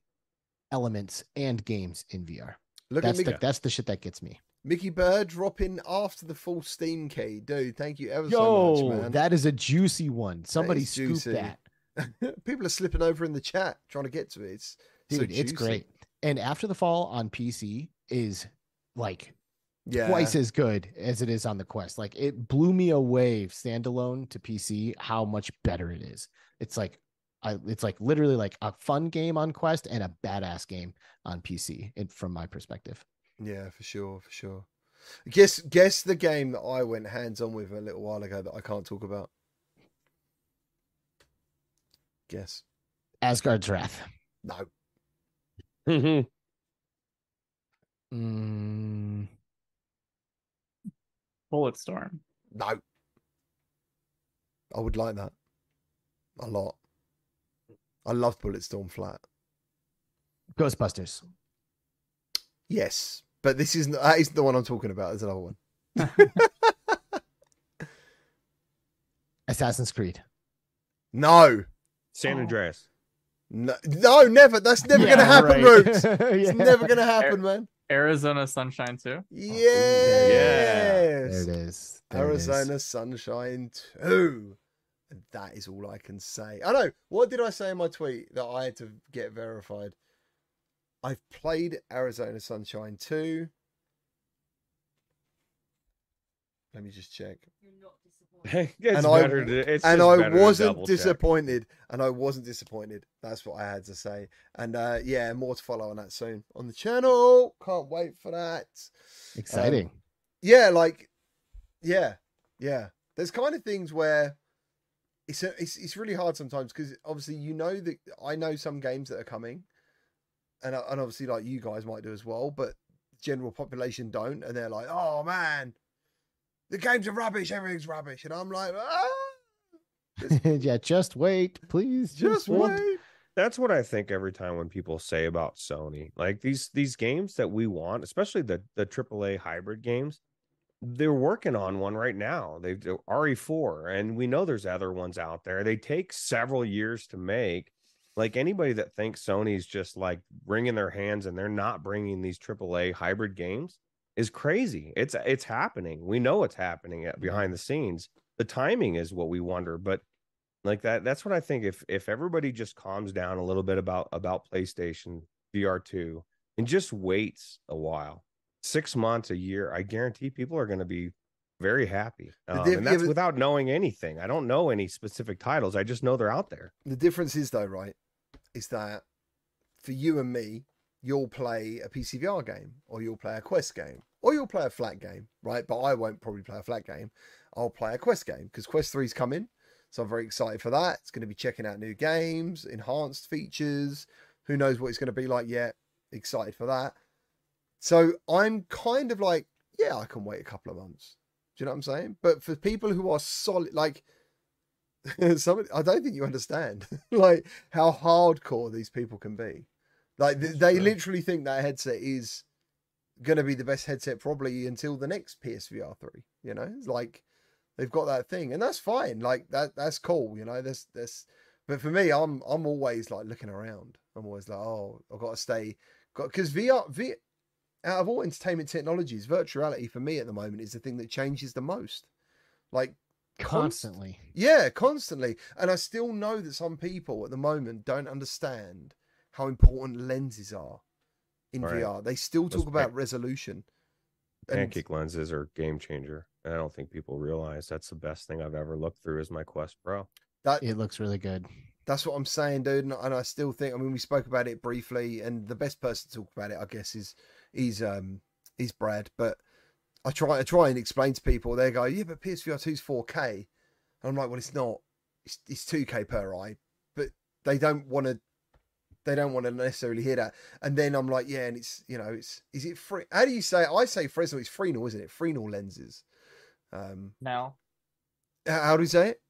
elements and games in VR. Look That's at the, that's the shit that gets me. Mickey Bird dropping After the Fall Steam key. Dude, thank you ever Yo, so much, man. that is a juicy one. Somebody is scoop juicy. that. People are slipping over in the chat trying to get to it. It's so Dude, it's great. And After the Fall on PC is like Yeah. twice as good as it is on the Quest. Like it blew me away standalone to PC how much better it is. It's like I, it's like literally like a fun game on Quest and a badass game on PC. It, from my perspective, Yeah, for sure, for sure. Guess guess the game that I went hands on with a little while ago that I can't talk about. Guess. Asgard's Wrath. No. Mm, Bulletstorm. No. I would like that. A lot. I loved Bulletstorm Flat. Ghostbusters. Yes. But this isn't that isn't the one I'm talking about. There's another one. Assassin's Creed. No. San Oh. Andreas. No, no, never. That's never Yeah, gonna happen, right. Roots. Yeah. It's never gonna happen, man. Arizona Sunshine 2. Yes. There it is. There it is. Arizona Sunshine 2. And that is all I can say. I know. What did I say in my tweet that I had to get verified? I've played Arizona Sunshine 2. Let me just check. It's And I- better to, it's and I better wasn't disappointed. And I wasn't disappointed. That's what I had to say. And uh yeah, more to follow on that soon on the channel. Can't wait for that. Exciting. yeah like yeah yeah there's kind of things where it's a, it's, it's really hard sometimes because obviously you know that i know some games that are coming and, uh, and obviously like you guys might do as well but general population don't and they're like oh man the games are rubbish everything's rubbish and i'm like ah, yeah, just wait, please. just Well, wait that's what I think every time when people say about Sony, like these these games that we want, especially the the AAA hybrid games, they're working on one right now. They've RE4, and we know there's other ones out there. They take several years to make. Like anybody that thinks Sony's just like wringing their hands and they're not bringing these AAA hybrid games is crazy. It's it's happening. We know it's happening at- behind the scenes. The timing is what we wonder, but like that that's what i think if if everybody just calms down a little bit about about playstation vr2 and just waits a while six months a year i guarantee people are going to be very happy um, diff- and that's but- without knowing anything i don't know any specific titles i just know they're out there the difference is though right is that for you and me you'll play a pcvr game or you'll play a quest game or you'll play a flat game right? But i won't probably play a flat game. I'll play a quest game because quest 3's coming so i'm very excited for that. It's going to be checking out new games enhanced features. Who knows what it's going to be like yet? Excited for that. So i'm kind of like yeah i can wait a couple of months. Do you know what i'm saying? But for people who are solid like some I don't think you understand like how hardcore these people can be. Like That's they true. literally think that headset is going to be the best headset probably until the next PSVR 3, you know? It's like they've got that thing and that's fine. Like that that's cool, you know? That's that's but for me I'm I'm always like looking around. I'm always like, "Oh, I've got to stay got cuz VR V out of all entertainment technologies, virtuality for me at the moment is the thing that changes the most. Like const- Constantly. yeah, constantly. And I still know that some people at the moment don't understand how important lenses are in Right. VR. They still Those talk about pa- resolution. And- pancake lenses are game changer and i don't think people realize that's the best thing i've ever looked through is my quest pro That It looks really good. that's what I'm saying, dude. And, and I still think. I mean, we spoke about it briefly, and the best person to talk about it, I guess, is is um is Brad. But I try I try and explain to people. They go, yeah, but PSVR 2 is 4K. And I'm like, well, it's not. It's, it's 2K per eye. But they don't want to they don't want to necessarily hear that. And then I'm like, yeah, and it's you know, it's is it free? How do you say? It? I say Fresnel. It's Fresnel, isn't it? Fresnel lenses. Um, now how, do you say it?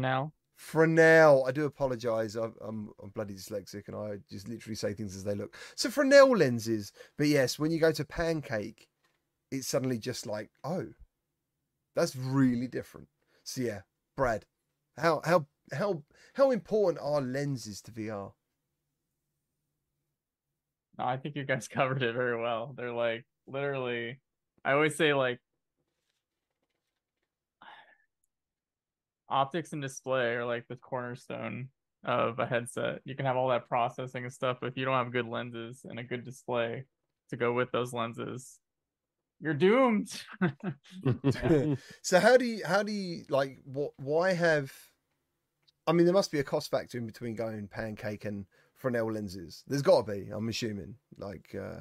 now. Fresnel. I do apologise. I'm, I'm I'm bloody dyslexic, and I just literally say things as they look. So Fresnel lenses, but yes, when you go to Pancake, it's suddenly just like, oh, that's really different. So yeah, Brad, how how how how important are lenses to VR? No, I think you guys covered it very well. They're like literally I always say like optics and display are like the cornerstone of a headset. You can have all that processing and stuff, but if you don't have good lenses and a good display to go with those lenses, you're doomed. so how do you how do you like what why have I mean there must be a cost factor in between going pancake and Fresnel lenses. There's got to be, I'm assuming. Like uh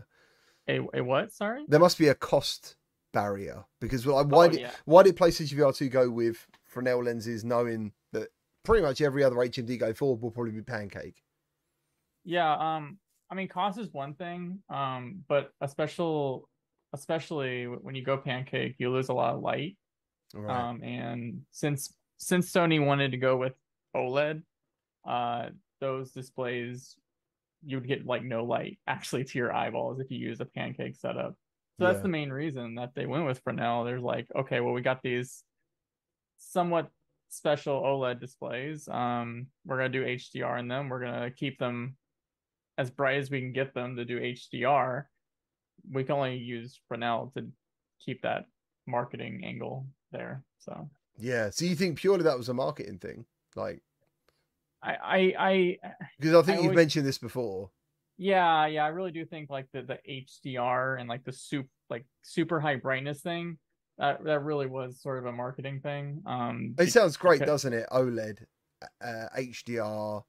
a, a what? Sorry? there must be a cost barrier because like why Oh, did yeah. why did PlayStation VR 2 go with Fresnel lenses knowing that pretty much every other HMD go forward will probably be pancake. Yeah, um, I mean, cost is one thing, um, but a special, especially when you go pancake, you lose a lot of light. Right. Um, and since since Sony wanted to go with OLED, uh, those displays you would get like no light actually to your eyeballs if you use a pancake setup. So that's the main reason that they went with Fresnel. There's like, okay, well, we got these somewhat special OLED displays. Um, we're gonna do HDR in them. We're gonna keep them as bright as we can get them to do HDR. We can only use Fresnel to keep that marketing angle there. So yeah. So you think purely that was a marketing thing? Like I I, I because I think I you've always- mentioned this before. yeah yeah I really do think like the the HDR and like the soup like super high brightness thing that that really was sort of a marketing thing. Um, It sounds great, because- doesn't it? OLED, uh, HDR,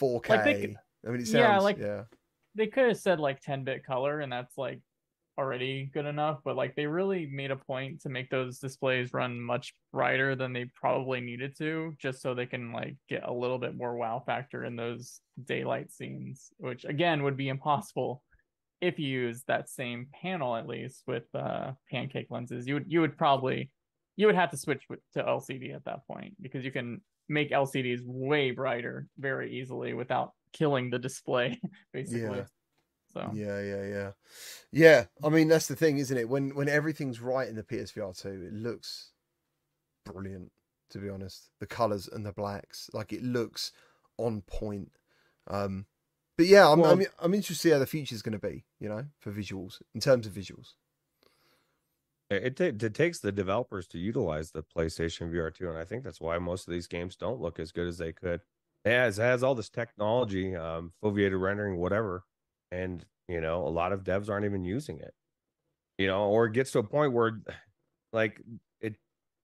4K. Like they I mean, it sounds Yeah, like- yeah. they could have said like 10 bit color and that's like already good enough but like they really made a point to make those displays run much brighter than they probably needed to just so they can like get a little bit more wow factor in those daylight scenes which again would be impossible if you use that same panel at least with uh pancake lenses you would you would probably you would have to switch to LCD at that point because you can make LCDs way brighter very easily without killing the display basically. Yeah. So Yeah, yeah, yeah, yeah. I mean, that's the thing, isn't it? When when everything's right in the PSVR two, it looks brilliant. To be honest, the colors and the blacks, like it looks on point. Um, but yeah, I'm Well- I'm, I'm interested to see how the future is going to be. You know, for visuals in terms of visuals. It, ta- it takes the developers to utilize the PlayStation VR 2, and I think that's why most of these games don't look as good as they could. It has, it has all this technology, um, foveated rendering, whatever, and you know a lot of devs aren't even using it. You know, or it gets to a point where, like it,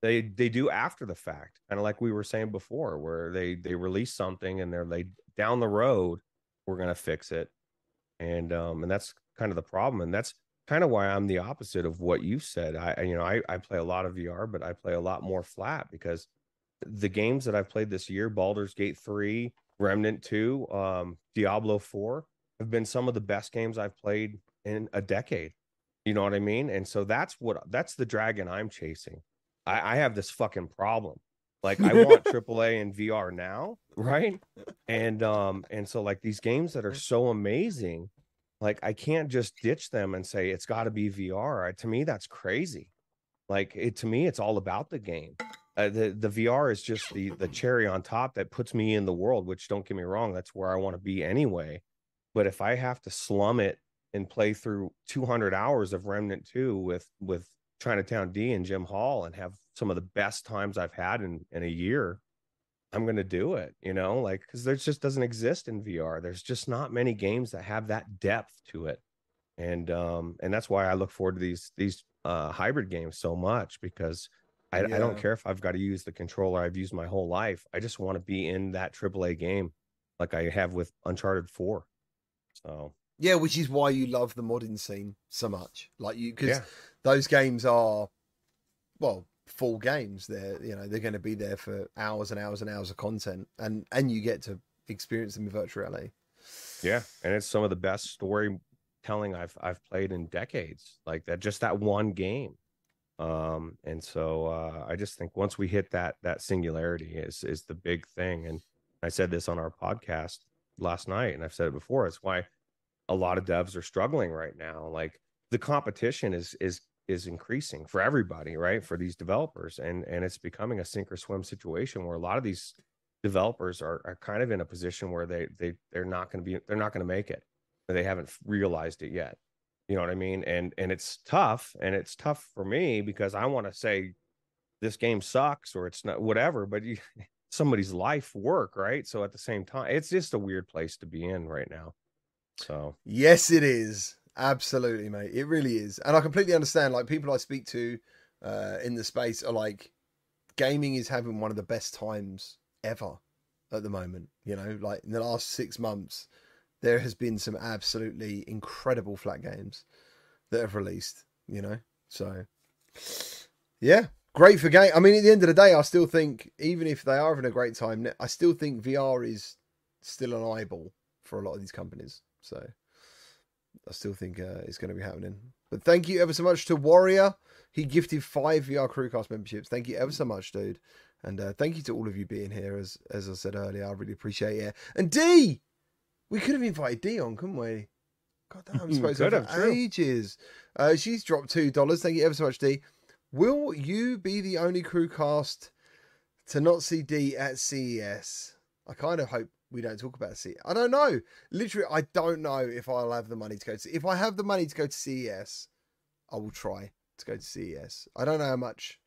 they they do after the fact, kind of like we were saying before, where they they release something and they're like down the road, we're gonna fix it, and um and that's kind of the problem, and that's kind of why I'm the opposite of what you said. I, I- you know, I, I play a lot of VR, but I play a lot more flat because the games that I've played this year, Baldur's Gate 3, Remnant 2, um, Diablo 4, have been some of the best games I've played in a decade. You know what I mean? And so that's what that's the dragon I'm chasing. I, I have this fucking problem. Like I want AAA and VR now, right? And um, and so like these games that are so amazing, like I can't just ditch them and say it's got to be VR. I- To me, that's crazy. Like it to me, it's all about the game. Uh, the the VR is just the the cherry on top that puts me in the world. Which don't get me wrong, that's where I want to be anyway. But if I have to slum it and play through 200 hours of Remnant 2 with with Chinatown D and Jim Hall and have some of the best times I've had in in a year, I'm going to do it, you know, like cuz there just doesn't exist in VR. There's just not many games that have that depth to it. And um and that's why I look forward to these these uh hybrid games so much because I, I don't care if I've got to use the controller I've used my whole life. I just want to be in that AAA game like I have with Uncharted 4. So, Yeah, which is why you love the modding scene so much. Like you, because yeah. those games are, well, full games. They're you know they're going to be there for hours and hours and hours of content, and and you get to experience them in virtual reality. Yeah, and it's some of the best storytelling I've I've played in decades. Like that, just that one game. Um, and so uh, I just think once we hit that that singularity is is the big thing. And I said this on our podcast last night, and I've said it before. It's why a lot of devs are struggling right now. Like the competition is is is increasing for everybody, right? For these developers, and and it's becoming a sink or swim situation where a lot of these developers are, are kind of in a position where they they they're not going to be they're not going to make it they haven't realized it yet you know what i mean and and it's tough and it's tough for me because i want to say this game sucks or it's not whatever but you, somebody's life work right? So at the same time it's just a weird place to be in right now. So yes it is. Absolutely mate. It really is. And i completely understand like people i speak to uh in the space are like gaming is having one of the best times ever at the moment. You know, like in the last six months, there has been some absolutely incredible flat games that have released. You know, so yeah, great for game. I mean, at the end of the day, I still think even if they are having a great time, I still think VR is still an eyeball for a lot of these companies. So I still think uh, it's going to be happening. But thank you ever so much to Warrior. He gifted five VR CruCast memberships. Thank you ever so much, dude. And uh, thank you to all of you being here. As as I said earlier, I really appreciate it. And D, we could have invited D on, couldn't we? God damn, I'm supposed to have ages. Uh, she's dropped two dollars. Thank you ever so much, D. Will you be the only CruCast to not see D at CES? I kind of hope we don't talk about CES. I don't know. Literally, I don't know if I'll have the money to go to. CES. If I have the money to go to CES, I will try to go to CES. I don't know how much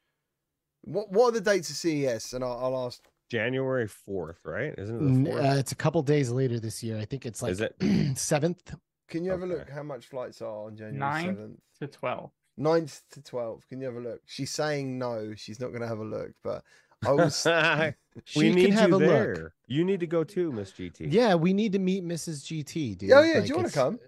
what What are the dates of CES? And I'll, I'll ask. January fourth, right? Isn't it? Uh, it's a couple days later this year. I think it's like seventh. Can you have okay. a look how much flights are on January 7th? to 12th? 9th to twelve. Can you have a look? She's saying no. She's not going to have a look, but I was. we need you there. Look. You need to go too, Miss GT. Yeah, we need to meet Mrs. GT, dude. Oh, yeah. Like, Do you want to come?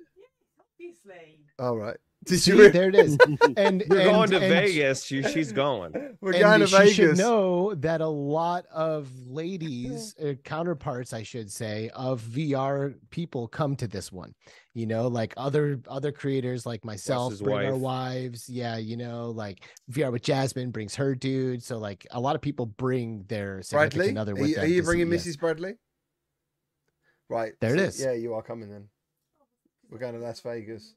Obviously. All right. Did See, you... there it is. And we're and, going to Vegas. She, she's going. We're going to Vegas. should know that a lot of ladies, uh, counterparts, I should say, of VR people come to this one. You know, like other other creators like myself bring wife. our wives. Yeah, you know, like VR with Jasmine brings her dude. So like a lot of people bring their significant Bradley? other with are you. Are you bringing Mrs. Bradley? Right. There so, it is. Yeah, you are coming then. We're going to Las Vegas.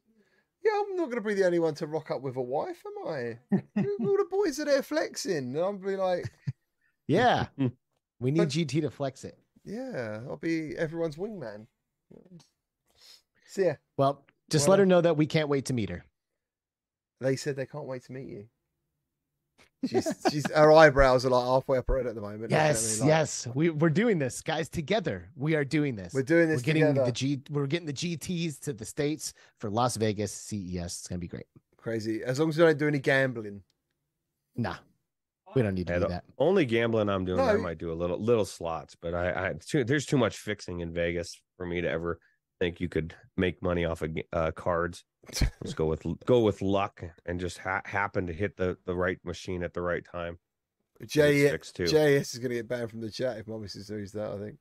Yeah, I'm not going to be the only one to rock up with a wife, am I? All the boys are there flexing, and I'll be like, yeah, we need but, GT to flex it. Yeah, I'll be everyone's wingman. See ya. Well, just well, let her know that we can't wait to meet her. They said they can't wait to meet you. She's she's her eyebrows are like halfway up her head at the moment. Yes, like, yes. We we're doing this, guys. Together, we are doing this. We're doing this. We're getting together. the G. We're getting the GTS to the states for Las Vegas CES. It's gonna be great. Crazy. As long as we don't do any gambling. Nah, we don't need to yeah, do that. Only gambling I'm doing. No. I might do a little little slots, but I, I too, there's too much fixing in Vegas for me to ever think you could make money off of uh, cards. Let's go with go with luck and just ha- happen to hit the the right machine at the right time. J JS is going to get banned from the chat if Mommy says that. I think.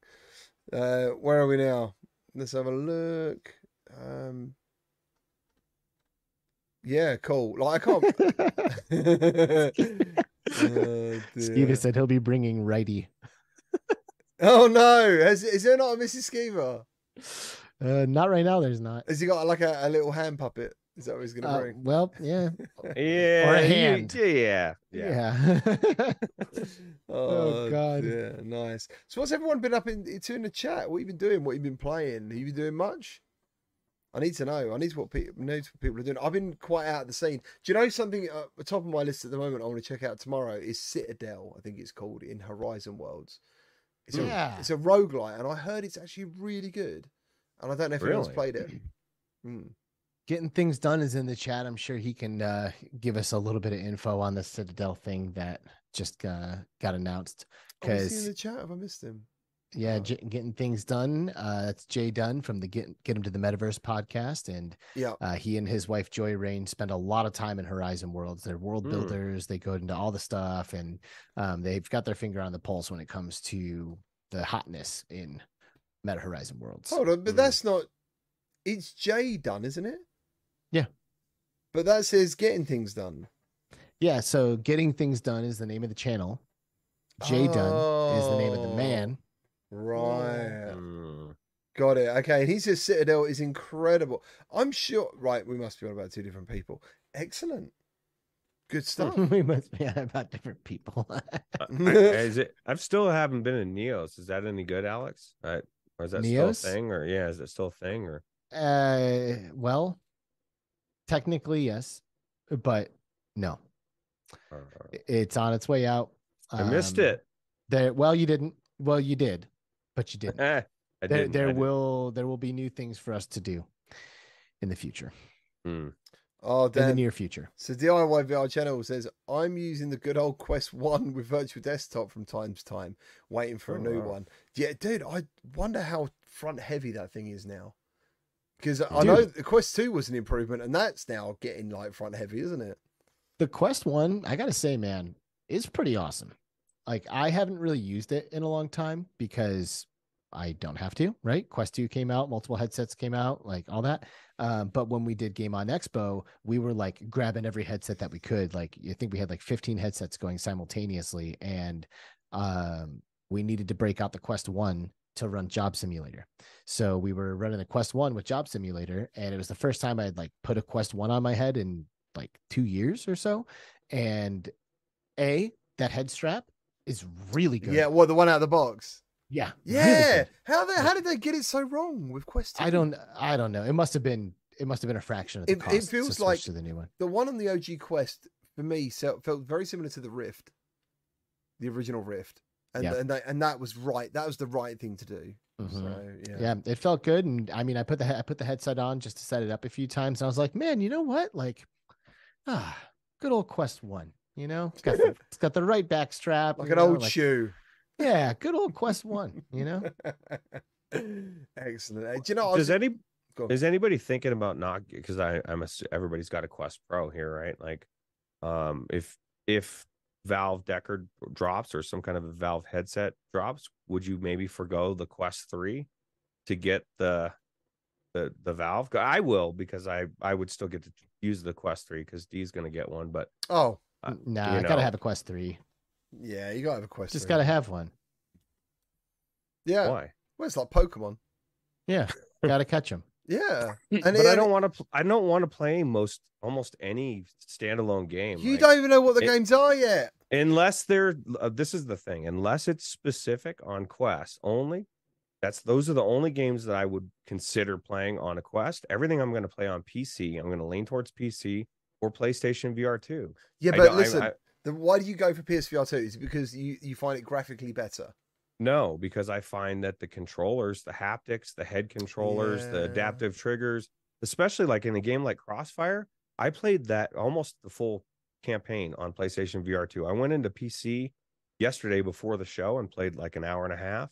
Uh, where are we now? Let's have a look. Um, yeah, cool. Like I can't. oh, Skeever said he'll be bringing righty. oh no! Has, is there not a Mrs. Skeever? Uh, not right now. There's not. Has he got like a, a little hand puppet? Is that what he's gonna uh, bring? Well, yeah, yeah, or a hand. Yeah, yeah. yeah. oh, oh, God, yeah, nice. So, what's everyone been up in, into in the chat? What you been doing? What you been playing? Have you been doing much? I need to know. I need to what people know what people are doing. I've been quite out of the scene. Do you know something at the top of my list at the moment? I want to check out tomorrow is Citadel. I think it's called in Horizon Worlds. It's yeah. a it's a roguelite, and I heard it's actually really good and I don't know if really? anyone's played it. Mm. Getting things done is in the chat. I'm sure he can uh, give us a little bit of info on the Citadel thing that just uh, got announced. Because oh, in the chat, have I missed him? Yeah, oh. J- getting things done. Uh, that's Jay Dunn from the Get Get Him to the Metaverse podcast, and yeah, uh, he and his wife Joy Rain spend a lot of time in Horizon Worlds. They're world mm. builders. They go into all the stuff, and um, they've got their finger on the pulse when it comes to the hotness in Meta Horizon Worlds. Hold on, but mm. that's not it's J done, isn't it? Yeah. But that says getting things done. Yeah, so getting things done is the name of the channel. J Dunn is the name of the Oh. man. Right. Mm. Got it. Okay. And he says Citadel is incredible. I'm sure. Right. We must be on about two different people. Excellent. Good stuff. we must be on about different people. I- is it? I've still haven't been in Neos. Is that any good, Alex? I, or is that Neos? still a thing? Or yeah, is it still a thing? Or uh, well, technically yes, but no, I- it's on its way out. I missed Um, it. There, well, you didn't. Well, you did, but you didn't. There, didn't, there will there will be new things for us to do in the future, Hmm. Oh, in the near future. So DIY VR channel says I'm using the good old Quest One with Virtual Desktop from time to time, waiting for a Oh, new wow. one. Yeah, dude, I wonder how front heavy that thing is now. Because I Dude. know the Quest Two was an improvement, and that's now getting like front heavy, isn't it? The Quest One, I gotta say, man, is pretty awesome. Like I haven't really used it in a long time because I don't have to, right? Quest 2 came out, multiple headsets came out, like all that. Um, but when we did Game On Expo, we were like grabbing every headset that we could. Like I think we had like 15 headsets going simultaneously, and um, we needed to break out the Quest 1 to run Job Simulator. So we were running the Quest 1 with Job Simulator, and it was the first time I'd like put a Quest 1 on my head in like two years or so. And A, that head strap is really good. Yeah, well, the one out of the box. Yeah. Yeah. how the, how did they get it so wrong with Quest 2? I don't I don't know. It must have been it must have been a fraction of the It- it cost to feels like- to the new one. The one on the OG Quest for me felt, felt very similar to the Rift, the original Rift, and Yeah. and, that, and that was right. That was the right thing to do. Mhm. So yeah. Yeah, it felt good, and I mean, I put the I put the headset on just to set it up a few times, and I was like, man, you know what? Like, ah, good old Quest One. You know, it's got the, it's got the right back strap, like an know, old like- shoe. Yeah, good old Quest One. You know, Excellent. Uh, Do you know? I was, Does any go is anybody thinking about not because I I'm a, everybody's got a Quest Pro here, right? Like, um, if if Valve Deckard drops or some kind of a Valve headset drops, would you maybe forego the Quest Three to get the the the Valve? I will because I I would still get to use the Quest Three because D's gonna get one, but oh, Uh, nah, you I gotta have a Quest Three. Yeah, you gotta have a Quest. Just gotta have one. Yeah. why? Well, it's like Pokemon. Yeah, gotta catch them. Yeah. And but it- I don't want to. I don't want to play most almost any standalone game. You like- don't even know what the it- games are yet. unless they're uh, this is the thing unless it's specific on quest only that's those are the only games that i would consider playing on a quest everything i'm going to play on pc i'm going to lean towards pc or playstation vr 2 Yeah, but don't- I- listen, I- the, why do you go for PSVR two? Is it because you you find it graphically better? no because i find that the controllers the haptics the head controllers the adaptive triggers especially like in a game like crossfire i played that almost the full campaign on playstation vr 2 i went into pc yesterday before the show and played like an hour and a half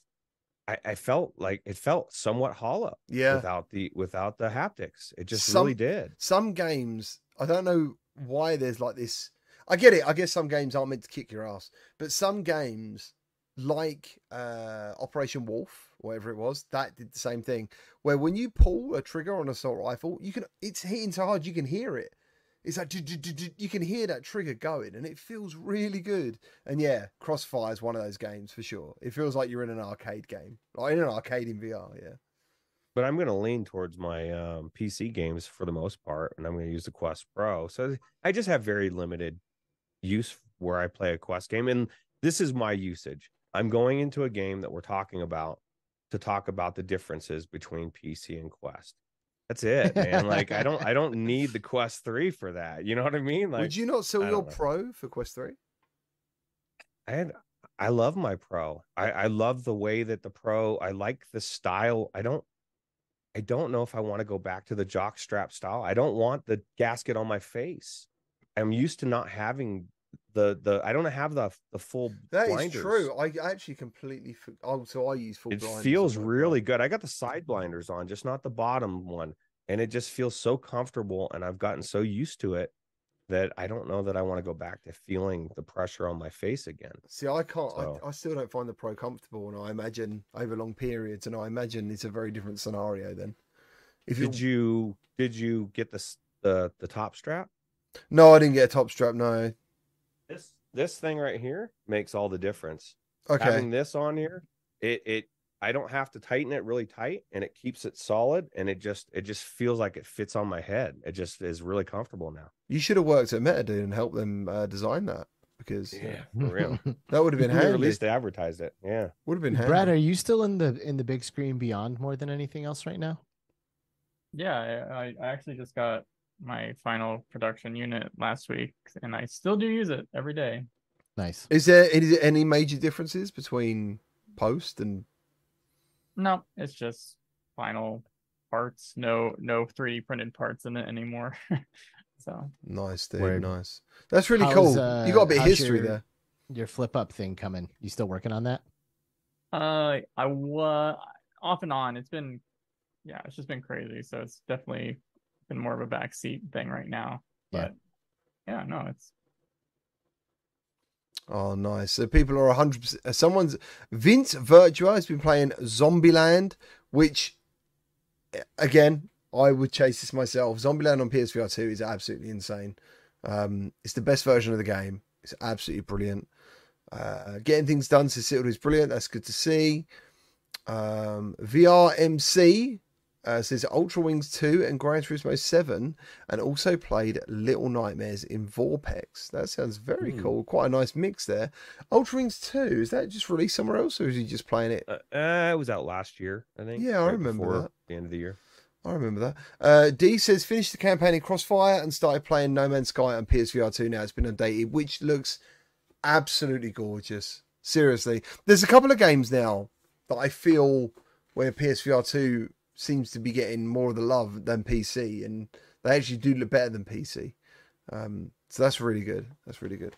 I, I felt like it felt somewhat hollow Yeah. without the without the haptics. It just Some- really did. Some games, I don't know why there's like this. I get it. I guess some games aren't meant to kick your ass, but some games, like uh, Operation Wolf, whatever it was, that did the same thing. Where when you pull a trigger on an assault rifle, you can it's hitting so hard you can hear it. It's like you can hear that trigger going, and it feels really good. And yeah, Crossfire is one of those games for sure. It feels like you're in an arcade game, like in an arcade in VR. Yeah. But I'm going to lean towards my um, PC games for the most part, and I'm going to use the Quest Pro. So I just have very limited use where I play a Quest game, and this is my usage. I'm going into a game that we're talking about to talk about the differences between PC and Quest. That's it, man. like I don't, I don't need the Quest Three for that. You know what I mean? Like Would you not sell your know. Pro for Quest Three? I had I love my pro. I, I love the way that the pro, I like the style. I don't I don't know if I want to go back to the jock strap style. I don't want the gasket on my face. I'm used to not having the the I don't have the the full That is blinders. true. I actually completely. Oh, so I use full. It feels really good. I got the side blinders on, just not the bottom one. And it just feels so comfortable and I've gotten so used to it that I don't know that I want to go back to feeling the pressure on my face again. See, I can't. So- I, I still don't find the Pro comfortable, and I imagine over long periods, and I imagine it's a very different scenario then. If Did you did you get the the the top strap? no, I didn't get a top strap. No. This this thing right here makes all the difference. Okay. Having this on here, it it I don't have to tighten it really tight, and it keeps it solid, and it just it just feels like it fits on my head. It just is really comfortable now. You should have worked at Metadone and helped them uh, design that because yeah, for real. that would have been Or handy. at least they advertised it. Yeah. would have been handy. Brad, are you still in the in the Bigscreen Beyond more than anything else right now? Yeah, I, I- I actually just got my final production unit last week, and I still do use it every day. Nice. Is there any, any major differences between post and No, it's just final parts. No, no 3D printed parts in it anymore. so nice, dude? Word. Nice. That's really How's, cool. uh, you got a bit of history your- there. Your flip up thing coming. You still working on that? Uh, I was off and on. It's been, yeah, it's just been crazy. So it's definitely been more of a backseat thing right now. But yeah, no, it's Oh, nice. So people are 100%. uh, Someone's. Vince Virtua has been playing Zombieland, which, again, I would chase this myself. Zombieland on PSVR 2 is absolutely insane. Um, it's the best version of the game. It's absolutely brilliant. Uh, getting things done to Citadel is brilliant. That's good to see. Um, VR MC uh, says Ultra Wings 2 and Gran Turismo 7, and also played Little Nightmares in Vorpx. That sounds very Hmm. cool. Quite a nice mix there. Ultra Wings 2, is that just released somewhere else, or is he just playing it? Uh, uh, it was out last year, I think. Yeah, I remember that. The end of the year. I remember that. Uh, D says finished the campaign in Crossfire and started playing No Man's Sky on PSVR 2 now. It's been updated, which looks absolutely gorgeous. Seriously. There's a couple of games now that I feel where PSVR 2 seems to be getting more of the love than PC, and they actually do look better than PC. Um, so that's really good. That's really good.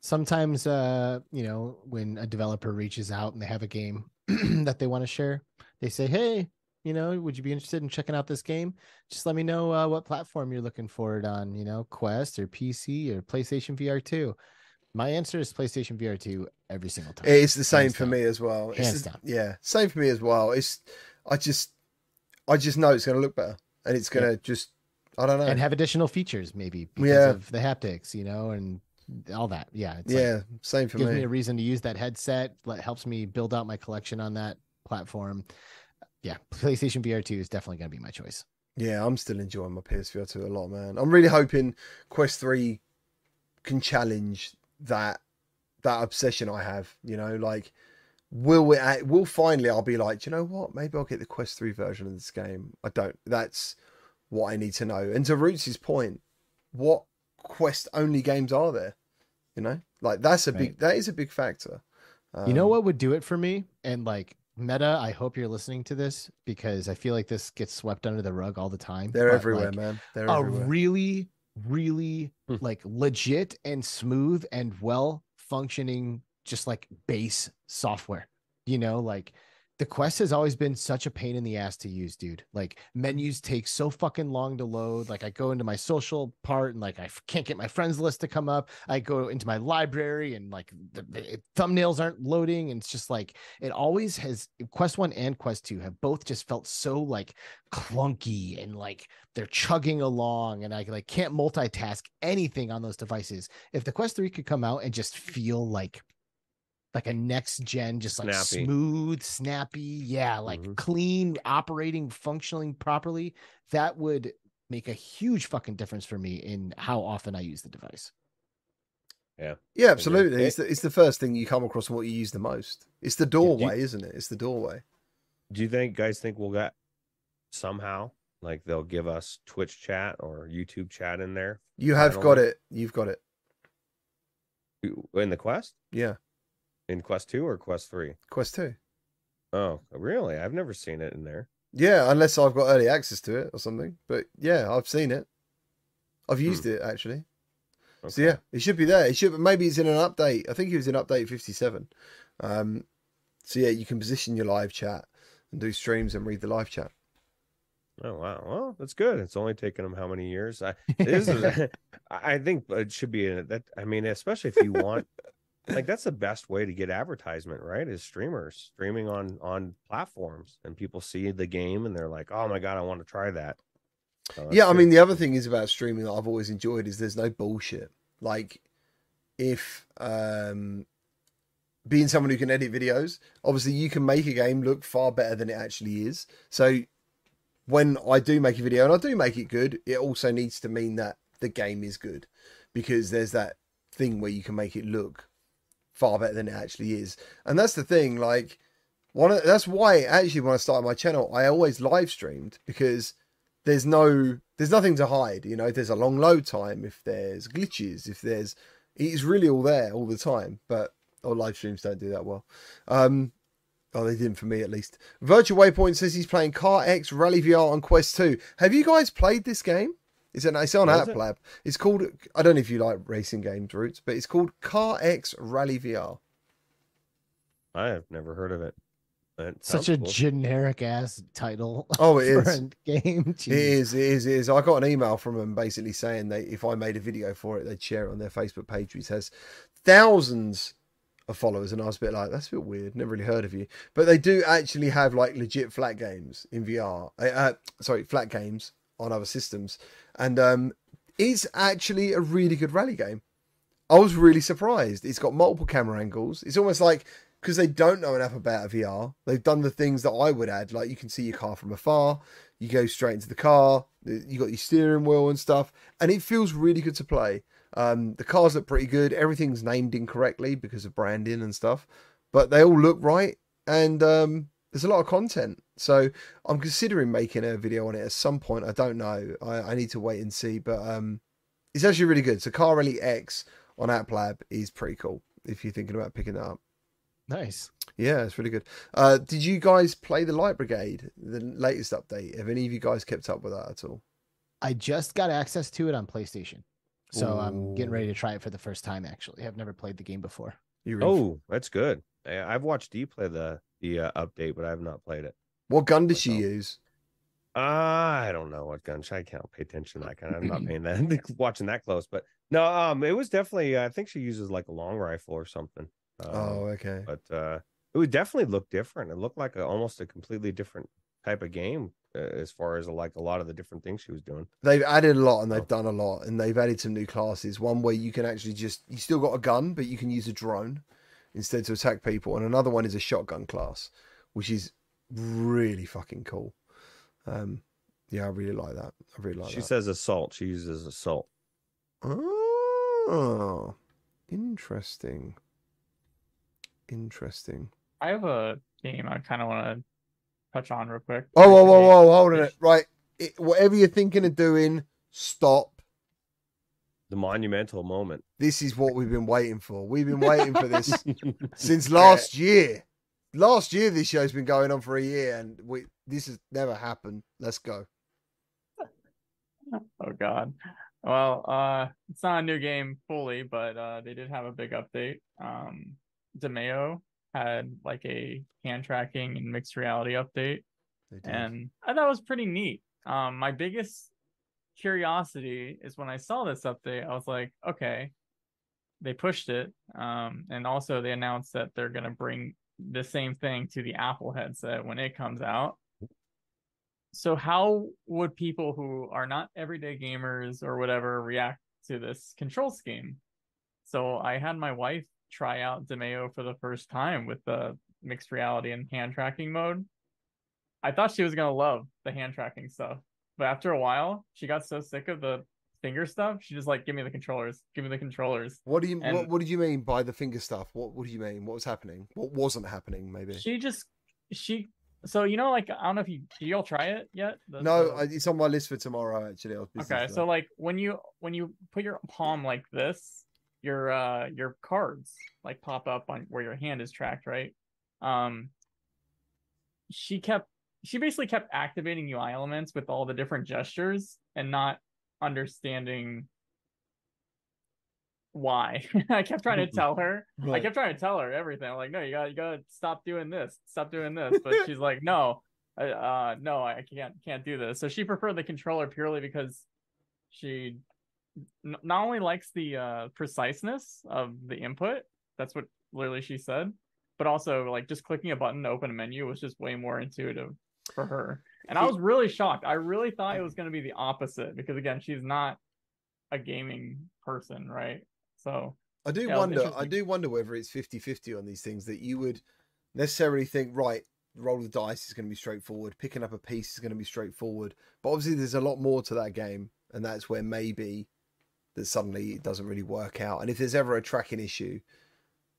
sometimes uh you know when a developer reaches out and they have a game that they want to share they say hey you know would you be interested in checking out this game just let me know uh, what platform you're looking for it on you know quest or pc or playstation vr 2 my answer is playstation vr 2 every single time It's the same Hands for down. me as well. It's Hands the- down. Yeah, same for me as well. It's I just I just know it's going to look better, and it's going to just I don't know. and have additional features maybe because Yeah. of the haptics you know and all that yeah it's like, yeah, same for gives me. me a reason to use that headset let helps me build out my collection on that platform yeah playstation vr 2 is definitely going to be my choice Yeah, I'm still enjoying my PSVR 2 a lot, man. I'm really hoping Quest 3 can challenge that that obsession I have, you know, like will it will finally I'll be like, "Do you know what? Maybe I'll get the Quest 3 version of this game. I don't that's what I need to know. And to Roots's point, what Quest only games are there? You know? Like that's a big that is a big factor. you know Um, what would do it for me and like meta i hope you're listening to this because i feel like this gets swept under the rug all the time They're but, everywhere, like, man. They're a everywhere. really really Hmm. like legit and smooth and well functioning just like base software you know like the quest has always been such a pain in the ass to use dude. Like menus take so fucking long to load. Like i go into my social part and like I can't get my friends list to come up. I go into my library and like the, the thumbnails aren't loading. And it's just like it always has quest 1 and quest 2 have both just felt so like clunky and like they're chugging along. And I like can't multitask anything on those devices. If the Quest 3 could come out and just feel like like a next gen, just like Snappy. smooth, snappy, yeah, like Mhm. clean, operating, functioning properly, that would make a huge fucking difference for me in how often I use the device. Yeah, Yeah, absolutely. It's the, it's the first thing you come across and what you use the most. It's the do you- doorway, isn't it? It's the doorway. Do you think guys think we'll get somehow like they'll give us Twitch chat or YouTube chat in there You have got know. it. You've got it. in the Quest? Yeah. In Quest 2 or Quest 3? Quest 2. Oh, really? I've never seen it in there. Yeah, unless I've got early access to it or something. But yeah, I've seen it. I've used it actually. So yeah, it should be there. It should maybe it's in an update. I think it was in update 57. Um so yeah, you can position your live chat and do streams and read the live chat. Oh wow. Well, that's good. It's only taken them how many years? I this is I think it should be in it. That I mean, especially if you want like that's the best way to get advertisement, right? Is streamers streaming on on platforms, and people see the game and they're like, "Oh my god, I want to try that." So yeah, I mean, the other thing is about streaming that I've always enjoyed is there's no bullshit. Like, if um, being someone who can edit videos, obviously you can make a game look far better than it actually is. So when I do make a video and I do make it good, it also needs to mean that the game is good because there's that thing where you can make it look far better than it actually is. And that's the thing, like one of, that's why actually when I started my channel, I always live streamed because there's no there's nothing to hide, you know, if there's a long load time, if there's glitches, if there's it's really all there all the time, but or live streams don't do that well. Um Oh, they didn't for me at least. Virtual Waypoint says he's playing Car X Rally VR on Quest 2. Have you guys played this game? It's an it's on What is App it? Lab. It's called I don't know if you like racing games, Roots, but it's called Car X Rally VR. I have never heard of it. That Such a cool. generic ass title. Oh, it for is. a game. It Jeez. is, it is, it is. I got an email from them basically saying that if I made a video for it, they'd share it on their Facebook page, which has thousands of followers. And I was a bit like, that's a bit weird. Never really heard of you. But they do actually have like legit flat games in VR. Uh, uh, sorry, flat games on other systems. And um, it's actually a really good rally game. I was really surprised. It's got multiple camera angles. It's almost like because they don't know enough about VR, they've done the things that I would add. Like you can see your car from afar, you go straight into the car, you got your steering wheel and stuff, and it feels really good to play. Um, the cars look pretty good. Everything's named incorrectly because of branding and stuff, but they all look right. And um, there's a lot of content, so I'm considering making a video on it at some point. I don't know. I, I need to wait and see, but um, it's actually really good. So Car Rally X on App Lab is pretty cool if you're thinking about picking that up. Nice. Yeah, it's really good. Uh, did you guys play the Light Brigade, the latest update? Have any of you guys kept up with that at all? I just got access to it on PlayStation. So I'm getting ready to try it for the first time actually. I've never played the game before. You're Oh, that's good. I- I've watched you play the the uh, update, but I have not played it. what gun did she use? Uh, I don't know what gun. I can't pay attention to that kind. I'm not paying that watching that close, but no, um, it was definitely. I think she uses like a long rifle or something. Um, oh, okay. but uh, it would definitely look different. It looked like a, almost a completely different type of game uh, as far as like a lot of the different things she was doing. They've added a lot and they've Oh. done a lot, and they've added some new classes. One where you can actually just you still got a gun, but you can use a drone instead to attack people, and another one is a shotgun class, which is really fucking cool. Um, yeah, I really like that. I really like she that. says assault. She uses assault. Oh, interesting. Interesting. I have a game I kind of want to touch on real quick. Oh, whoa, whoa, Recently- whoa, hold on it. Right. It, whatever you're thinking of doing, stop. The monumental moment. This is what we've been waiting for. We've been waiting for this since last year. Last year, this show's been going on for a year, and we this has never happened. Let's go. Oh God. Well, uh, it's not a new game fully, but uh, they did have a big update. Um, DeMeo had like a hand tracking and mixed reality update, and I thought it was pretty neat. Um, my biggest curiosity is when I saw this update, I was like, okay, they pushed it. Um, and also they announced that they're gonna bring the same thing to the Apple headset when it comes out. So how would people who are not everyday gamers or whatever react to this control scheme? So I had my wife try out Demeo for the first time with the mixed reality and hand tracking mode. I thought she was gonna love the hand tracking stuff, but after a while, she got so sick of the finger stuff. She just like, give me the controllers, give me the controllers. What do you what, and- what did you mean by the finger stuff? What what do you mean? What was happening? What wasn't happening? Maybe. She just she. So you know, like I don't know if you y'all try it yet. The- no, the- it's on my list for tomorrow. Actually, I was busy Okay, so like when you when you put your palm like this, your uh your cards like pop up on where your hand is tracked, right? Um she kept she basically kept activating UI elements with all the different gestures and not understanding why. I kept trying to tell her. I kept trying to tell her everything. I'm like, no, you gotta you gotta stop doing this, stop doing this. But she's like, no, uh, uh, no, I can't can't do this. So she preferred the controller purely because she n- not only likes the uh, preciseness of the input, That's what literally she said. But also, like just clicking a button to open a menu was just way more intuitive for her. And I was really shocked. I really thought it was going to be the opposite because again, she's not a gaming person, right? So I do Yeah, wonder. I do wonder whether it's 50-50 on these things that you would necessarily think, right, roll the dice is going to be straightforward, picking up a piece is going to be straightforward. But obviously, there's a lot more to that game, and that's where maybe that suddenly it doesn't really work out. And if there's ever a tracking issue,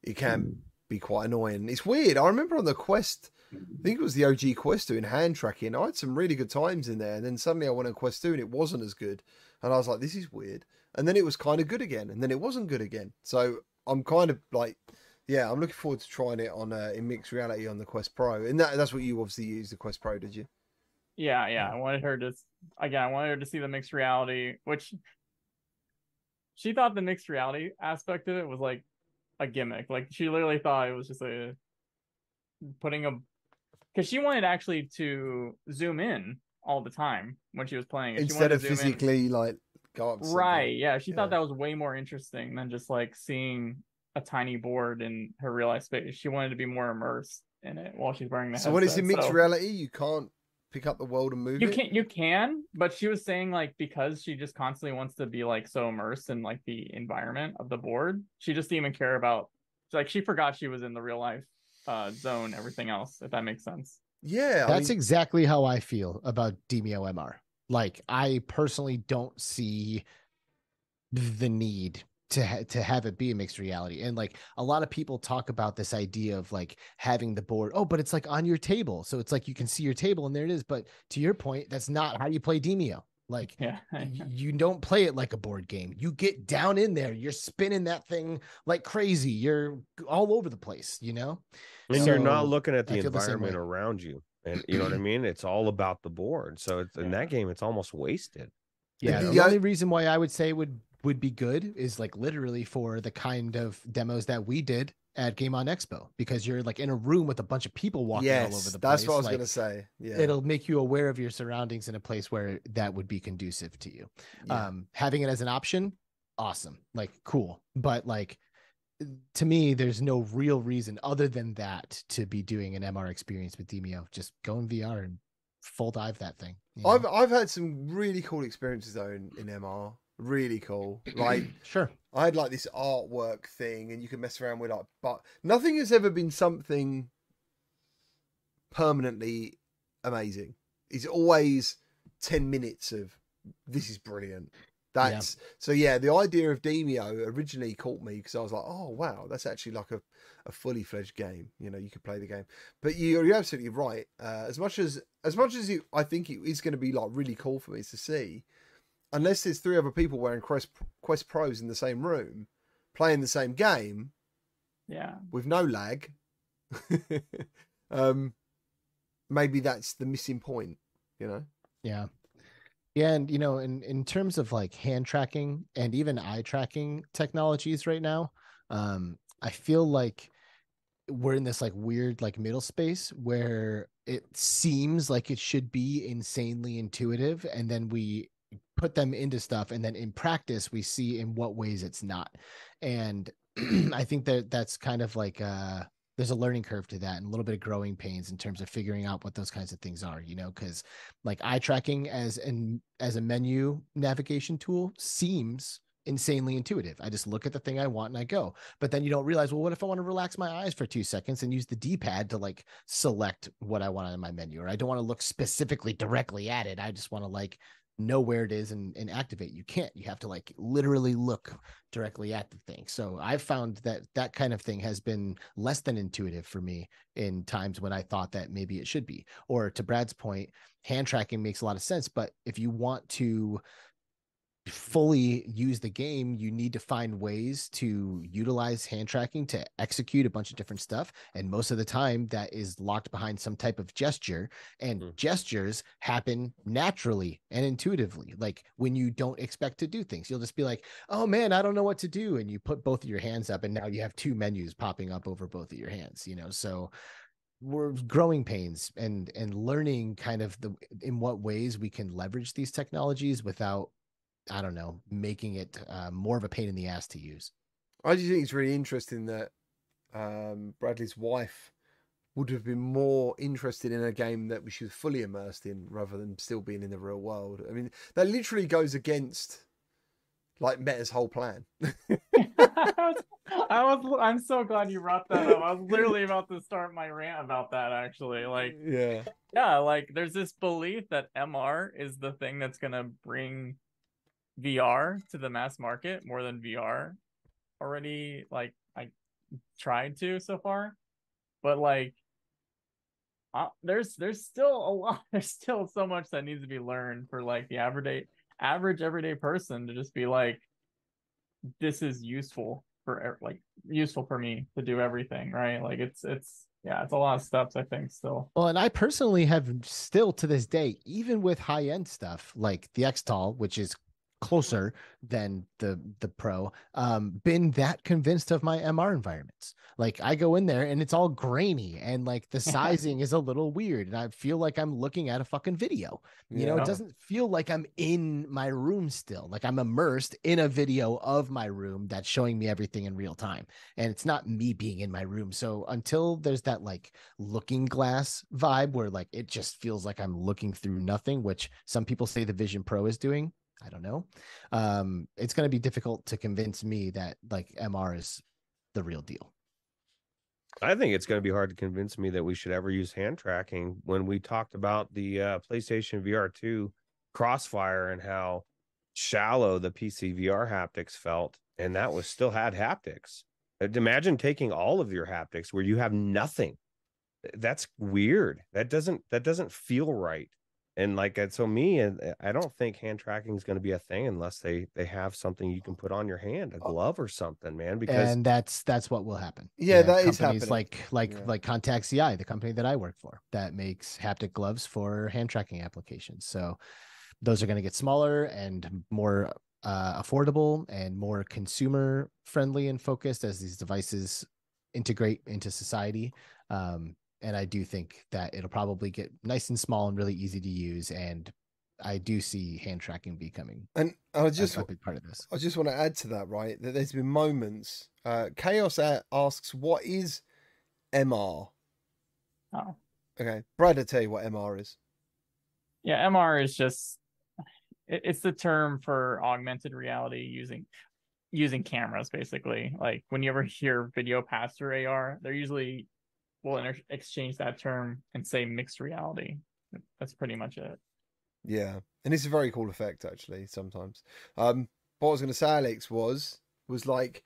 it can hmm. Be quite annoying. It's weird. I remember on the quest, I think it was the OG Quest 2 in hand tracking. I had some really good times in there, and then suddenly I went on Quest 2 and it wasn't as good. And I was like, this is weird. And then it was kind of good again, and then it wasn't good again. So I'm kind of like, yeah, I'm looking forward to trying it on uh, in mixed reality on the Quest Pro. And that, that's what you obviously used the Quest Pro, did you? yeah, yeah. I wanted her to again. I wanted her to see the mixed reality, which she thought the mixed reality aspect of it was like a gimmick. Like she literally thought it was just a putting a because she wanted actually to zoom in all the time when she was playing it. Instead of zoom in- physically like go up. Right. Yeah. She Yeah. thought that was way more interesting than just like seeing a tiny board in her real life space. She wanted to be more immersed in it while she's wearing the So when it's in headset, mixed so- reality, you can't pick up the world and move You it. can you can, but she was saying like because she just constantly wants to be like so immersed in like the environment of the board, she just didn't even care about like she forgot she was in the real life uh zone, everything else, if that makes sense. Yeah, I That's mean, exactly how I feel about Demeo MR. Like I personally don't see the need to ha- to have it be a mixed reality. And like a lot of people talk about this idea of like having the board. Oh, but it's like on your table, so it's like you can see your table and there it is. But to your point, that's not how you play Demeo. Like Yeah. you don't play it like a board game. You get down in there, you're spinning that thing like crazy. You're all over the place, you know? And you're not looking at the feel the environment around you. And you know what I mean? It's all about the board. So it's, in that game, it's almost wasted. Yeah, the the only reason why I would say would would be good is like literally for the kind of demos that we did at Game on Expo because you're like in a room with a bunch of people walking all over yes, the place. that's what I was like, going to say. Yeah, It'll make you aware of your surroundings in a place where that would be conducive to you. yeah. Um, having it as an option, awesome, like cool. But like to me, there's no real reason other than that to be doing an MR experience with Demeo. Just go in VR and full dive that thing. know? I've I've had some really cool experiences though in, in MR. Really cool. Like sure. I had like this artwork thing, and you can mess around with like, but nothing has ever been something permanently amazing. It's always ten minutes of this is brilliant. Yeah. That's so yeah. The idea of Demeo originally caught me because I was like, oh wow, that's actually like a, a fully fledged game. You know, you could play the game. But you're, you're absolutely right. Uh, as much as as much as you, I think it is going to be like really cool for me to see, unless there's three other people wearing Quest Quest Pros in the same room, playing the same game Yeah. with no lag, um, maybe that's the missing point. You know. Yeah. Yeah, and you know, in in terms of like hand tracking and even eye tracking technologies right now, um, I feel like we're in this like weird like middle space where it seems like it should be insanely intuitive, and then we put them into stuff, and then in practice we see in what ways it's not. And I think that that's kind of like uh there's a learning curve to that and a little bit of growing pains in terms of figuring out what those kinds of things are, you know, because like eye tracking as an as a menu navigation tool seems insanely intuitive. I just look at the thing I want and I go. But then you don't realize, well, what if I want to relax my eyes for two seconds and use the D-pad to like select what I want on my menu? Or I don't want to look specifically directly at it. I just want to like know where it is and, and activate. You can't. You have to like literally look directly at the thing. So I've found that that kind of thing has been less than intuitive for me in times when I thought that maybe it should be. Or to Brad's point, hand tracking makes a lot of sense. But if you want to fully use the game, you need to find ways to utilize hand tracking to execute a bunch of different stuff. And most of the time, that is locked behind some type of gesture. And Mm. gestures happen naturally and intuitively. Like when you don't expect to do things, you'll just be like, oh man, I don't know what to do. And you put both of your hands up, and now you have two menus popping up over both of your hands, you know? So, we're growing pains and and learning kind of the in what ways we can leverage these technologies without i don't know making it uh, more of a pain in the ass to use I just think it's really interesting that um, Bradley's wife would have been more interested in a game that she was fully immersed in rather than still being in the real world. I mean, that literally goes against like Meta's whole plan. I was, I was I'm so glad you brought that up. I was literally about to start my rant about that actually. Like yeah. yeah, like there's this belief that MR is the thing that's gonna bring VR to the mass market more than VR already like I tried to so far. But like uh, there's there's still a lot there's still so much that needs to be learned for like the average average everyday person to just be like this is useful for like useful for me to do everything right like it's it's yeah it's a lot of steps i think still well and i personally have still to this day even with high end stuff like the xtal which is closer than the the pro um been that convinced of my mr environments. Like i go in there and it's all grainy and like the sizing is a little weird and i feel like i'm looking at a fucking video. You know it doesn't feel like i'm in my room still. Like i'm immersed in a video of my room that's showing me everything in real time and it's not me being in my room. So until there's that like looking glass vibe where like it just feels like i'm looking through nothing which some people say the vision pro is doing I don't know. Um, it's going to be difficult to convince me that like MR is the real deal. I think it's going to be hard to convince me that we should ever use hand tracking when we talked about the uh, PlayStation VR 2 crossfire and how shallow the PC VR haptics felt. And that was still had haptics. Uh, imagine taking all of your haptics where you have nothing. That's weird. That doesn't that doesn't feel right and like so me and uh, i don't think hand tracking is going to be a thing unless they they have something you can put on your hand a oh. glove or something man because and that's that's what will happen yeah, yeah that is happening like like yeah. like contact ci the company that i work for that makes haptic gloves for hand tracking applications so those are going to get smaller and more uh, affordable and more consumer friendly and focused as these devices integrate into society um, and I do think that it'll probably get nice and small and really easy to use. And I do see hand tracking becoming and I just a big part of this. I just want to add to that, right? That there's been moments. Uh, Chaos asks, "What is MR?" Oh, okay. Brad, I tell you what MR is. Yeah, MR is just it's the term for augmented reality using using cameras basically like when you ever hear video pass through ar they're usually we'll inter- exchange that term and say mixed reality. That's pretty much it. Yeah, and it's a very cool effect actually. Sometimes, um, what I was going to say, Alex, was was like,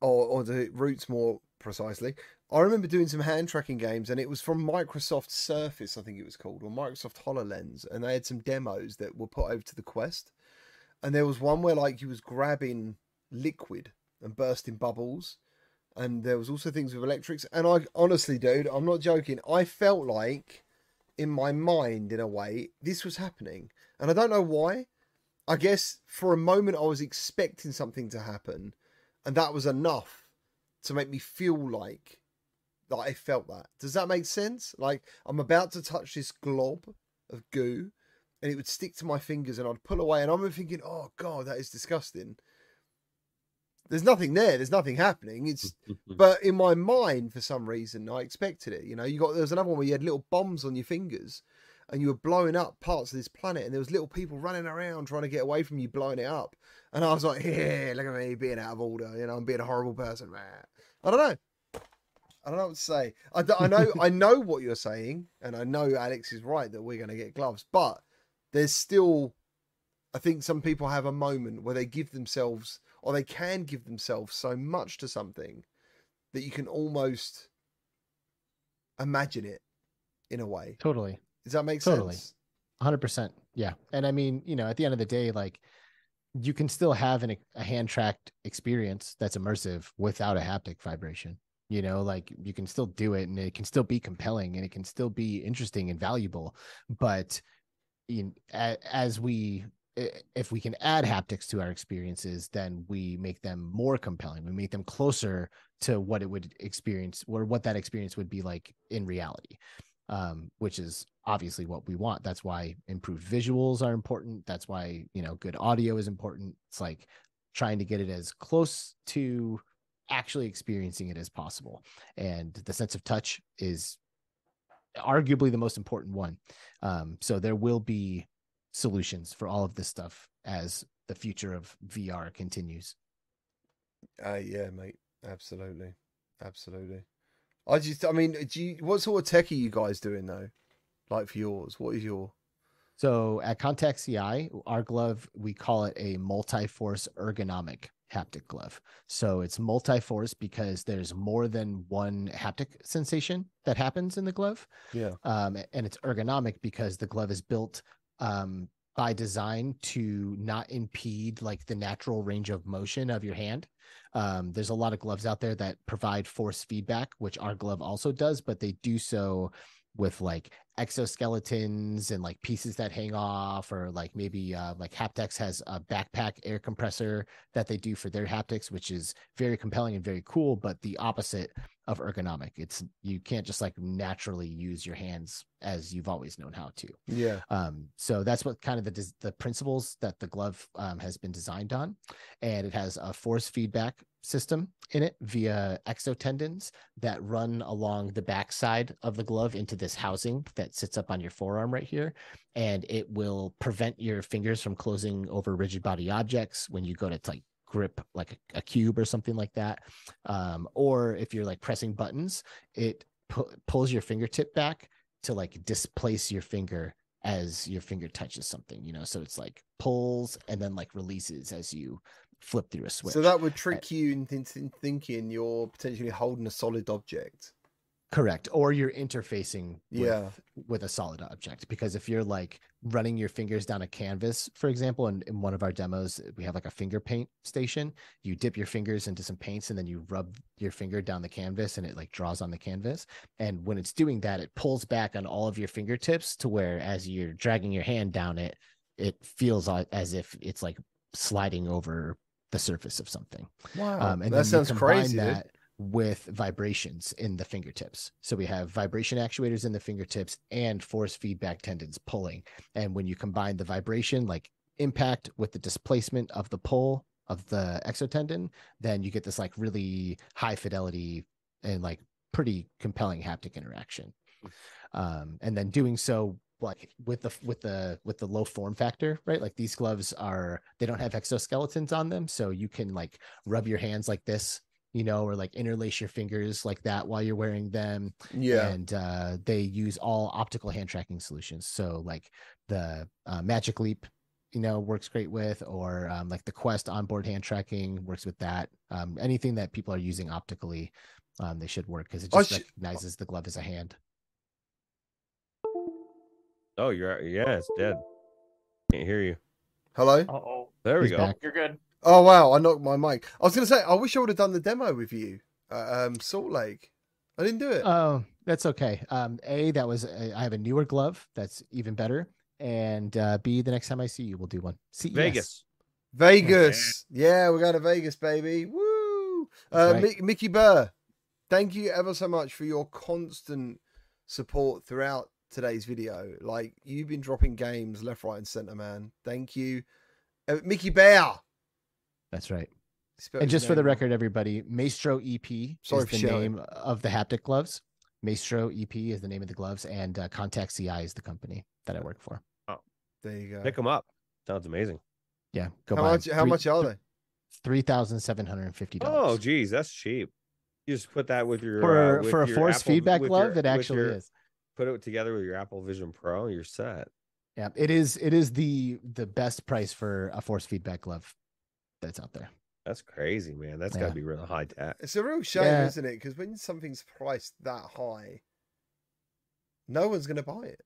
or or the roots more precisely. I remember doing some hand tracking games, and it was from Microsoft Surface, I think it was called, or Microsoft Hololens, and they had some demos that were put over to the Quest, and there was one where like you was grabbing liquid and bursting bubbles, and there was also things with electrics. And I honestly, dude, I'm not joking. I felt like in my mind, in a way, this was happening, and I don't know why. I guess for a moment I was expecting something to happen, and that was enough to make me feel like that I felt that. Does that make sense? Like I'm about to touch this glob of goo, and it would stick to my fingers, and I'd pull away, and I'm thinking, "Oh God, that is disgusting." There's nothing there. There's nothing happening. It's but in my mind, for some reason, I expected it. You know, you got there was another one where you had little bombs on your fingers, and you were blowing up parts of this planet, and there was little people running around trying to get away from you, blowing it up. And I was like, yeah, look at me being out of order. You know, I'm being a horrible person. I don't know. I don't know what to say. I, I know I know what you're saying, and I know Alex is right that we're going to get gloves, but there's still, I think some people have a moment where they give themselves or they can give themselves so much to something that you can almost imagine it in a way. Totally. Does that make sense? totally. 100%. Yeah. And I mean, you know, at the end of the day, like you can still have an, a hand tracked experience that's immersive without a haptic vibration. You know, like you can still do it and it can still be compelling and it can still be interesting and valuable. But in, as we if we can add haptics to our experiences, then we make them more compelling. We make them closer to what it would experience or what that experience would be like in reality, um, which is obviously what we want. That's why improved visuals are important. That's why, you know, good audio is important. It's like trying to get it as close to actually experiencing it as possible. And the sense of touch is arguably the most important one. Um, so there will be solutions for all of this stuff as the future of VR continues. Uh, yeah, mate. Absolutely, absolutely. I just, I mean, do you, what sort of tech are you guys doing though? Like for yours, what is your? So at Contact CI, our glove, we call it a multi-force ergonomic haptic glove. So it's multi-force because there's more than one haptic sensation that happens in the glove. Yeah. Um, and it's ergonomic because the glove is built um, by design to not impede like the natural range of motion of your hand. Um, there's a lot of gloves out there that provide force feedback, which our glove also does, but they do so with like exoskeletons and like pieces that hang off or like maybe uh, like HaptX has a backpack air compressor that they do for their haptics which is very compelling and very cool but the opposite of ergonomic it's you can't just like naturally use your hands as you've always known how to Yeah. um, so that's what kind of the the principles that the glove um, has been designed on, and it has a force feedback system in it via exotendons that run along the backside of the glove into this housing that sits up on your forearm right here, and it will prevent your fingers from closing over rigid body objects when you go to like grip like a, a cube or something like that um, or if you're like pressing buttons it pu- pulls your fingertip back to like displace your finger as your finger touches something, you know. So it's like pulls and then like releases as you flip through a switch. So that would trick uh, you into in thinking you're potentially holding a solid object. Correct. Or you're interfacing with, Yeah. with a solid object. Because if you're like running your fingers down a canvas, for example, in, in one of our demos, uh, we have like a finger paint station. You dip your fingers into some paints and then you rub your finger down the canvas and it like draws on the canvas. And when it's doing that, it pulls back on all of your fingertips to where as you're dragging your hand down it, it feels as if it's like sliding over the surface of something. Wow. Um, and that then sounds you combine crazy. dude. that with vibrations in the fingertips. So we have vibration actuators in the fingertips and force feedback tendons pulling. And when you combine the vibration, like impact with the displacement of the pull of the exotendon, then you get this like really high fidelity and like pretty compelling haptic interaction. Um, and then doing so like with the with the with the low form factor right? Like these gloves are they don't have exoskeletons on them so you can like rub your hands like this you know or like interlace your fingers like that while you're wearing them. Yeah. and uh, they use all optical hand tracking solutions. So like the uh, magic leap you know works great with or um, like the quest onboard hand tracking works with that. Um, anything that people are using optically um, they should work because it just sh- recognizes the glove as a hand Oh, you're yeah, it's dead. Can't hear you. Hello. Uh oh. There we He's go. back. You're good. Oh wow, I knocked my mic. I was gonna say I wish I would have done the demo with you. At, um, Salt Lake. I didn't do it. Oh, that's okay. Um, a that was a, I have a newer glove that's even better, and uh, B the next time I see you, we'll do one. CES. Vegas. Vegas. Yeah, we're going to Vegas, baby. Woo! Uh, That's right. Mick- Mickey Burr, thank you ever so much for your constant support throughout today's video. Like, you've been dropping games left, right, and center, man. Thank you. Uh, Mickey Bear. That's right. Spelled and just for the wrong. record, everybody, Maestro EP Sorry is for the shouting. name of the haptic gloves. Maestro EP is the name of the gloves, and uh, Contact CI is the company that I work for. Oh, there you go. Pick them up. Sounds amazing. Yeah, go How buy 'em. much, how Three- much are they? Three thousand seven hundred and fifty Oh, dollars. Oh, geez, that's cheap. You just put that with your for uh, with for a your force Apple- feedback with glove, your- it actually your- is. Put it together with your Apple Vision Pro, you're set. Yeah, it is. It is the the best price for a force feedback glove that's out there. That's crazy, man. That's got to be real high tech. It's a real shame, Yeah. isn't it? Because when something's priced that high, no one's going to buy it.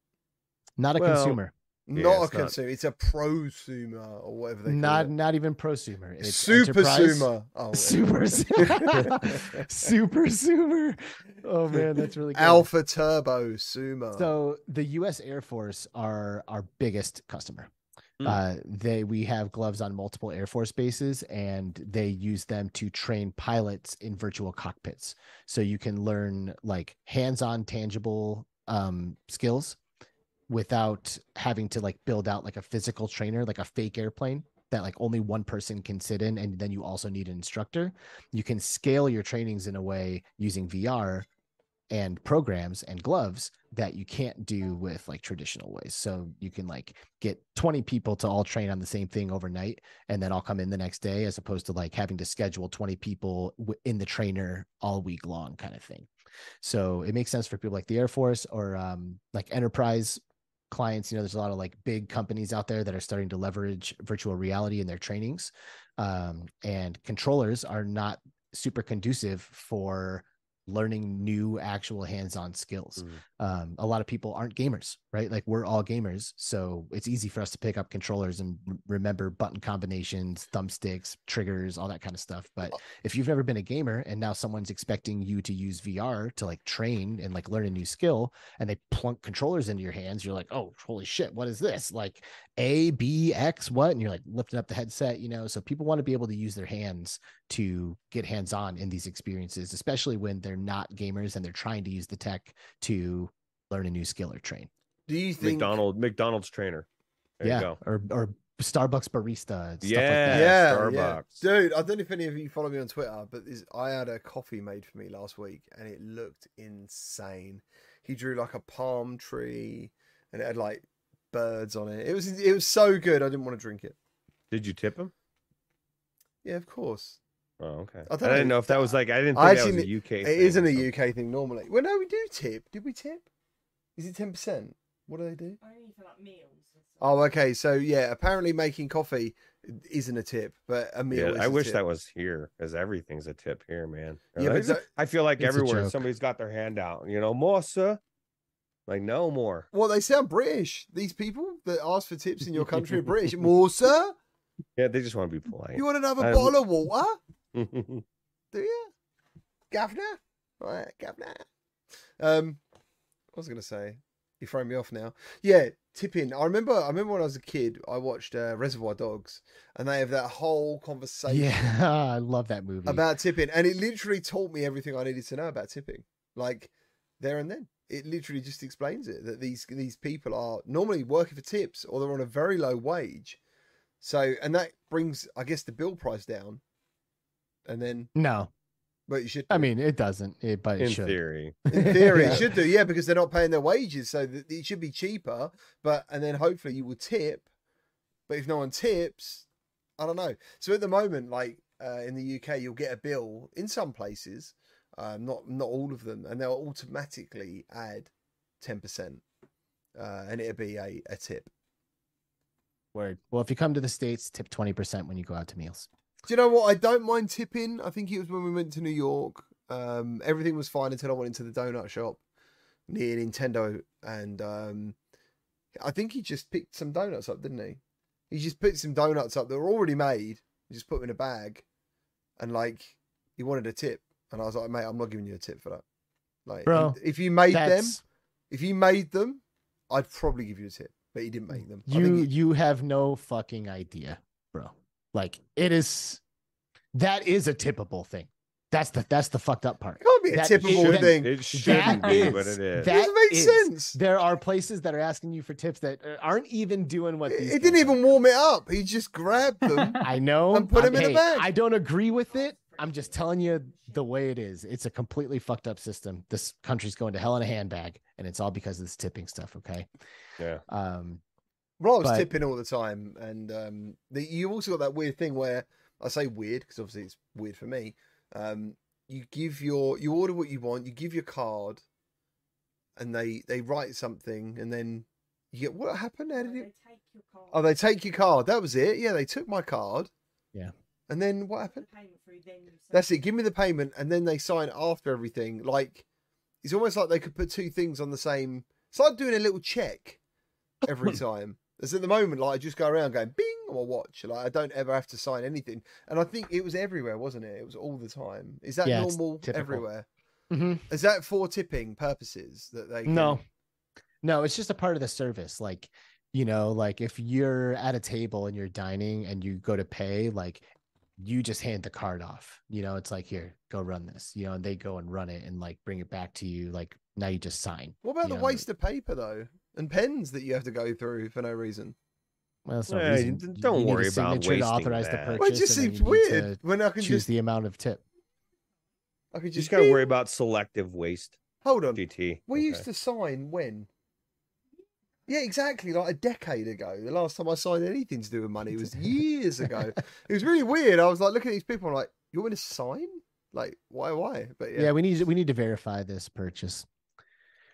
Not a Well, consumer. Yeah, not a it's not- consumer. It's a prosumer or whatever they call Not it. not even prosumer. It's Super enterprise- sumer. Oh, Super su- super sumer. Oh man, that's really good. Alpha Turbo Sumo. So the U.S. Air Force are our biggest customer. Hmm. Uh, they we have gloves on multiple Air Force bases, and they use them to train pilots in virtual cockpits. So you can learn like hands-on, tangible um, skills without having to like build out like a physical trainer, like a fake airplane that like only one person can sit in and then you also need an instructor. You can scale your trainings in a way using vr and programs and gloves that you can't do with like traditional ways. So you can like get 20 people to all train on the same thing overnight and then i'll come in the next day as opposed to like having to schedule 20 people in the trainer all week long kind of thing. So it makes sense for people like the air force or um, like enterprise clients you know there's a lot of like big companies out there that are starting to leverage virtual reality in their trainings um, and controllers are not super conducive for learning new actual hands-on skills Mm. um, a lot of people aren't gamers right? Like we're all gamers so it's easy for us to pick up controllers and remember button combinations thumbsticks triggers all that kind of stuff but if you've never been a gamer and now someone's expecting you to use vr to like train and like learn a new skill and they plunk controllers into your hands you're like oh holy shit what is this? Like a b x what? And you're like lifting up the headset you know? So people want to be able to use their hands to get hands on in these experiences especially when they're not gamers and they're trying to use the tech to learn a new skill or train Do you think? McDonald McDonald's trainer. There yeah you go. or or starbucks barista stuff Yeah. like that yeah, Starbucks. yeah. dude. I don't know if any of you follow me on Twitter, but this, I had a coffee made for me last week, and it looked insane. He drew like a palm tree, and it had like birds on it. It was it was so good. I didn't want to drink it. Did you tip him? Yeah, of course. Oh, okay. I I, don't didn't know. know if that was like I didn't I think that was a UK. It thing isn't a. UK thing normally. Well, no, we do tip. Did we tip? Is it ten percent? What do they do? Only for like meals. Oh, okay. So yeah, apparently making coffee isn't a tip, but a meal. Yeah, is I a wish tip. that was here because everything's a tip here, man. Yeah, but It's- that- I feel like everywhere somebody's got their hand out. You know, more sir. Like no more. Well, they sound British. These people that ask for tips in your country are British. More, sir? Yeah, they just want to be polite. You want another Um, bottle of water? Do you? Governor? Right, governor. Um, what was I going to say? You throw me off now. Yeah, tipping. I remember. I remember when I was a kid, I watched uh, Reservoir Dogs, and they have that whole conversation yeah i love that movie about tipping, and it literally taught me everything I needed to know about tipping. Like there and then, it literally just explains it that these these people are normally working for tips, or they're on a very low wage. So, and that brings, I guess, the bill price down. And then, no but you should. i mean it doesn't it, but it In should theory. in theory, Yeah. it should do, yeah, because they're not paying their wages, so that it should be cheaper. But and then hopefully you will tip. But if no one tips, I don't know. So at the moment, like uh, in the UK, you'll get a bill in some places, um, not not all of them, and they'll automatically add ten percent, uh, and it'll be a, a tip. Word. Well, if you come to the states, tip twenty percent when you go out to meals. Do you know what? I don't mind tipping. I think it was when we went to New York. Um, everything was fine until I went into the donut shop near Nintendo, and um, I think he just picked some donuts up, didn't he? He just picked some donuts up that were already made. He just put them in a bag, and like he wanted a tip, and I was like, mate, I'm not giving you a tip for that. Like, Bro, if you made them, if you made them, I'd probably give you a tip. But he didn't make them. I you. think he- You have no fucking idea. Like it is. That is a tippable thing. That's the that's the fucked up part. it can't be a that typical shouldn't- thing. It shouldn't That be, but it is. that- doesn't make is- sense. There are places that are asking you for tips that uh, aren't even doing what He these he didn't guys even warm it up. He just grabbed them. I know. and put I'm- 'em in a bag. I don't agree with it. I'm just telling you the way it is. It's a completely fucked up system. This country's going to hell in a handbag, and it's all because of this tipping stuff. Okay. Yeah. Um. Rob's But- tipping all the time, and um, the, you also got that weird thing where I say weird because obviously it's weird for me. Um, you give your you order what you want, you give your card, and they they write something, and then you get what happened? How So did they it? take your card. Oh, they take your card. That was it. Yeah, they took my card. Yeah. And then what happened? the payment through, then you That's it. Give me the payment, and then they sign after everything. Like it's almost like they could put two things on the same. It's like doing a little check every time. As at the moment, like I just go around going bing on my watch. Like I don't ever have to sign anything. And I think it was everywhere, wasn't it? It was all the time. Is that Yeah, normal everywhere? mhm. Is that for tipping purposes that they? Can... No, no, it's just a part of the service. Like, you know, like if you're at a table and you're dining and you go to pay, like you just hand the card off. You know, it's like here, go run this. You know, and they go and run it and like bring it back to you. Like now you just sign. What about the know, waste of paper though, and pens that you have to go through for no reason? Well, that's no Yeah, reason. you- You- don't you need a worry about signature to wasting authorize the that. purchase. Well, it just and then seems you need weird to when I can Choose just the amount of tip. I could just, just gotta worry about selective waste. Hold on. GT. We Okay. used to sign when? Yeah, exactly. Like a decade ago. The last time I signed anything to do with money was years ago. It was really weird. I was like looking at these people. I'm like, you want me to sign? Like, why? Why? But Yeah. yeah, we need we need to verify this purchase.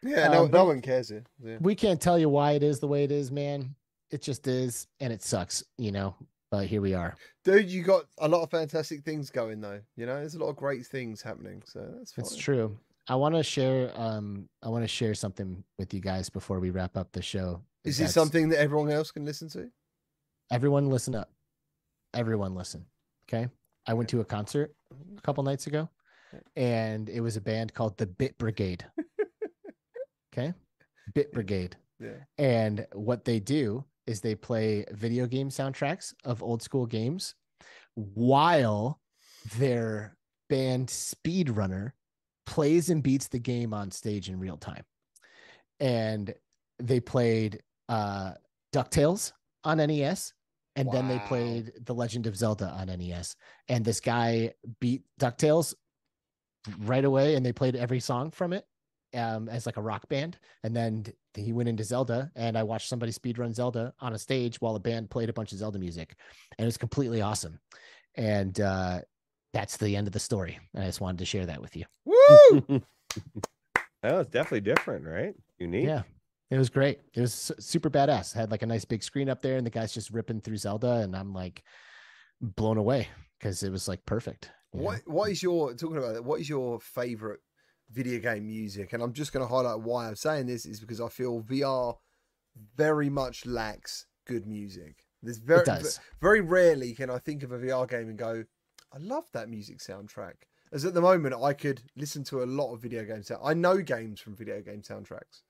Yeah. No, Um, no one cares here. Yeah. We can't tell you why it is the way it is, man. It just is, and it sucks, you know. But here we are. Dude, you got a lot of fantastic things going though. You know, there's a lot of great things happening. So that's fine. It's true. I want to share. Um, I want to share something with you guys before we wrap up the show. Is this something that everyone else can listen to? Everyone, listen up. Everyone, listen. Okay. I went to a concert a couple nights ago, and it was a band called the Bit Brigade. Okay, Bit Brigade. Yeah. And what they do is they play video game soundtracks of old school games while their band Speedrunner plays and beats the game on stage in real time. And they played uh DuckTales on NES and then they played The Legend of Zelda on NES. And this guy beat DuckTales right away and they played every song from it um, as like a rock band. And then he went into Zelda, and I watched somebody speedrun Zelda on a stage while the band played a bunch of Zelda music, and it was completely awesome. And uh, that's the end of the story. And I just wanted to share that with you. Woo! That was definitely different, right? Unique. Yeah, it was great. It was super badass. Had like a nice big screen up there, and the guy's just ripping through Zelda, and I'm like blown away because it was like perfect. you know? What What is your talking about that? What is your favorite video game music? And I'm just going to highlight why I'm saying this is because I feel VR very much lacks good music. There's very very rarely can I think of a VR game and go, I love that music soundtrack. As at the moment, I could listen to a lot of video games. I know games from video game soundtracks.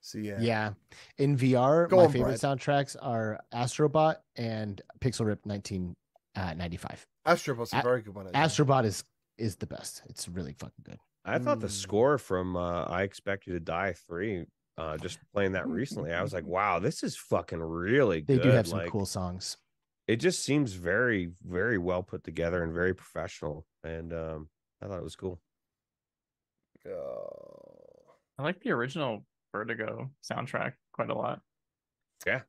So yeah, Yeah. In VR, Go my on, favorite soundtracks are Astrobot and Pixel Rip 1995. Uh, Astrobot's a A- very good one. Astrobot is is the best. It's really fucking good. I thought the Mm. score from uh, I Expect You to Die 3, uh, just playing that recently, I was like, wow, this is fucking really good. They good. do have some like, cool songs. It just seems very, very well put together and very professional. And um, I thought it was cool. Oh. I like the original Vertigo soundtrack quite a lot. Yeah.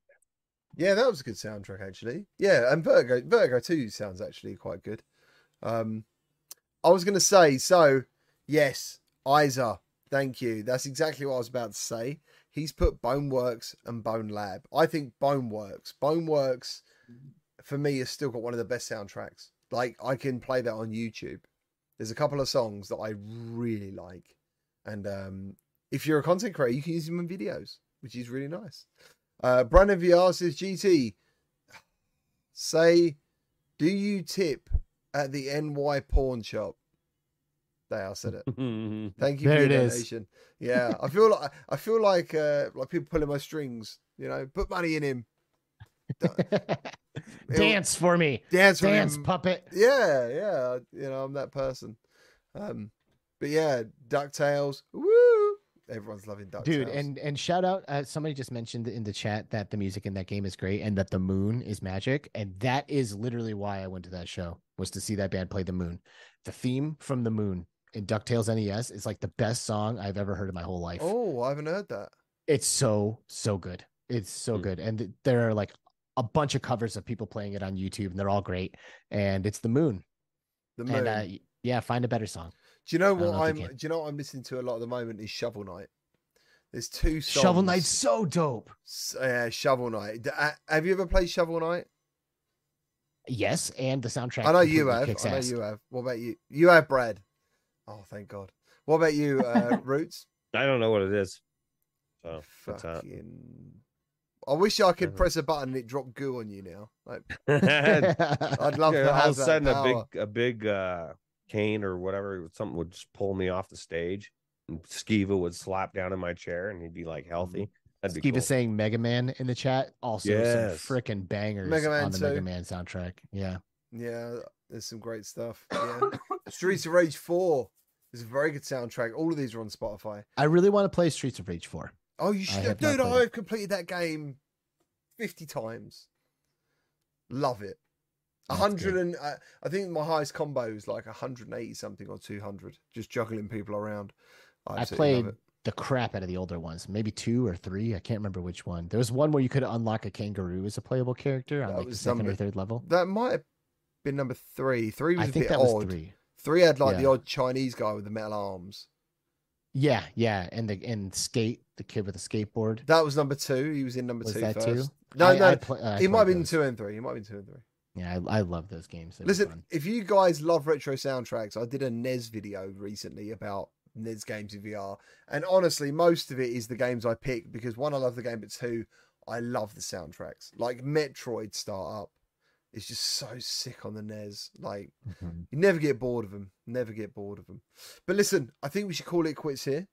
Yeah, that was a good soundtrack actually. Yeah, and Vertigo Vertigo 2 sounds actually quite good. Um I was gonna say, so yes, Isa, thank you. That's exactly what I was about to say. He's put Boneworks and Bonelab. I think Boneworks, Boneworks for me has still got one of the best soundtracks. Like I can play that on YouTube. There's a couple of songs that I really like. And um if you're a content creator, you can use them in videos, which is really nice. Uh, Brandon VR says, GT, say, do you tip at the NY pawn shop? There, I said it. Thank you There for it your is. donation. Yeah, I feel like I feel like uh, like people pulling my strings. You know, put money in him. Dance for me. Dance for Dance him. puppet. Yeah, yeah. You know, I'm that person. Um, but yeah, Ducktales. Woo! Everyone's loving Ducktales. Dude, and and shout out uh, somebody just mentioned in the chat that the music in that game is great and that the moon is magic and that is literally why I went to that show was to see that band play the moon. The theme from the moon in DuckTales NES is like the best song I've ever heard in my whole life. oh, I haven't heard that. It's so so good. It's so Hmm. good, and th- there are like a bunch of covers of people playing it on YouTube, and they're all great. And it's the moon, The moon. and uh, yeah, find a better song. Do you know I don't what know I'm? you Do you know what I'm listening to a lot at the moment is Shovel Knight. There's two songs. Shovel Knight's so dope. S- Yeah, Shovel Knight. D- uh, Have you ever played Shovel Knight? Yes, and the soundtrack. I know you have. I know ass. you have. What about you? You have Brad. Oh, thank God. What about you, uh, Roots? I don't know what it is. So what's that? Fucking. I wish I could press a button and it dropped goo on you now. Like, I'd I'd love to all have of a sudden a big a big uh cane or whatever something would just pull me off the stage and Skiva would slap down in my chair and he'd be like healthy. That'd be cool. saying Mega Man in the chat. Also, Yes. some freaking bangers Mega Man on the 2. Mega Man soundtrack. Yeah. Yeah, there's some great stuff. Yeah. Streets of Rage 4 is a very good soundtrack. All of these are on Spotify. I really want to play Streets of Rage 4. Oh, you should, have dude! I've completed that game fifty times. Love it. A That's hundred good. and uh, I think my highest combo is like hundred and eighty something or two hundred, just juggling people around. I love played the crap out of the older ones, maybe two or three. I can't remember which one. There was one where you could unlock a kangaroo as a playable character on That like the was second number- or third level. That might have been number three. Three was I a think bit that was odd. three. Three had like the odd Chinese guy with the metal arms. Yeah, yeah, and the and skate, the kid with the skateboard. That was number two. He was in number Was two that first. two? No, I- no, I he might have been two and three. He might have been two and three. Yeah, I, I love those games. They Listen, if you guys love retro soundtracks, I did a NES video recently about NES games in VR, and honestly, most of it is the games I pick because one, I love the game, but two, I love the soundtracks. Like Metroid Startup is just so sick on the NES. Like Mhm. you never get bored of them. Never get bored of them. But listen, I think we should call it quits here.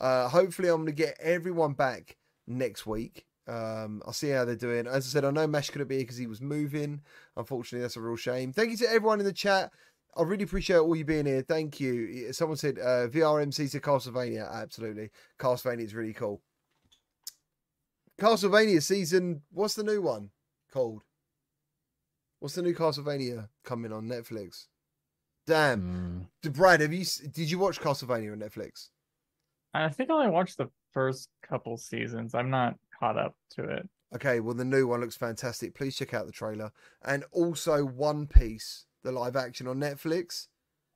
Uh, hopefully, I'm going to get everyone back next week. Um, I'll see how they're doing. As I said, I know Mesh couldn't be here because he was moving. Unfortunately, that's a real shame. Thank you to everyone in the chat. I really appreciate all you being here. Thank you. Someone said uh, VRMC to Castlevania. Absolutely. Castlevania is really cool. Castlevania season. What's the new one called? What's the new Castlevania coming on Netflix? Damn. Mm. Brad, have you did you watch Castlevania on Netflix? I think I only watched the first couple seasons. I'm not caught up to it. Okay, well the new one looks fantastic. Please check out the trailer. And also One Piece, the live action on Netflix.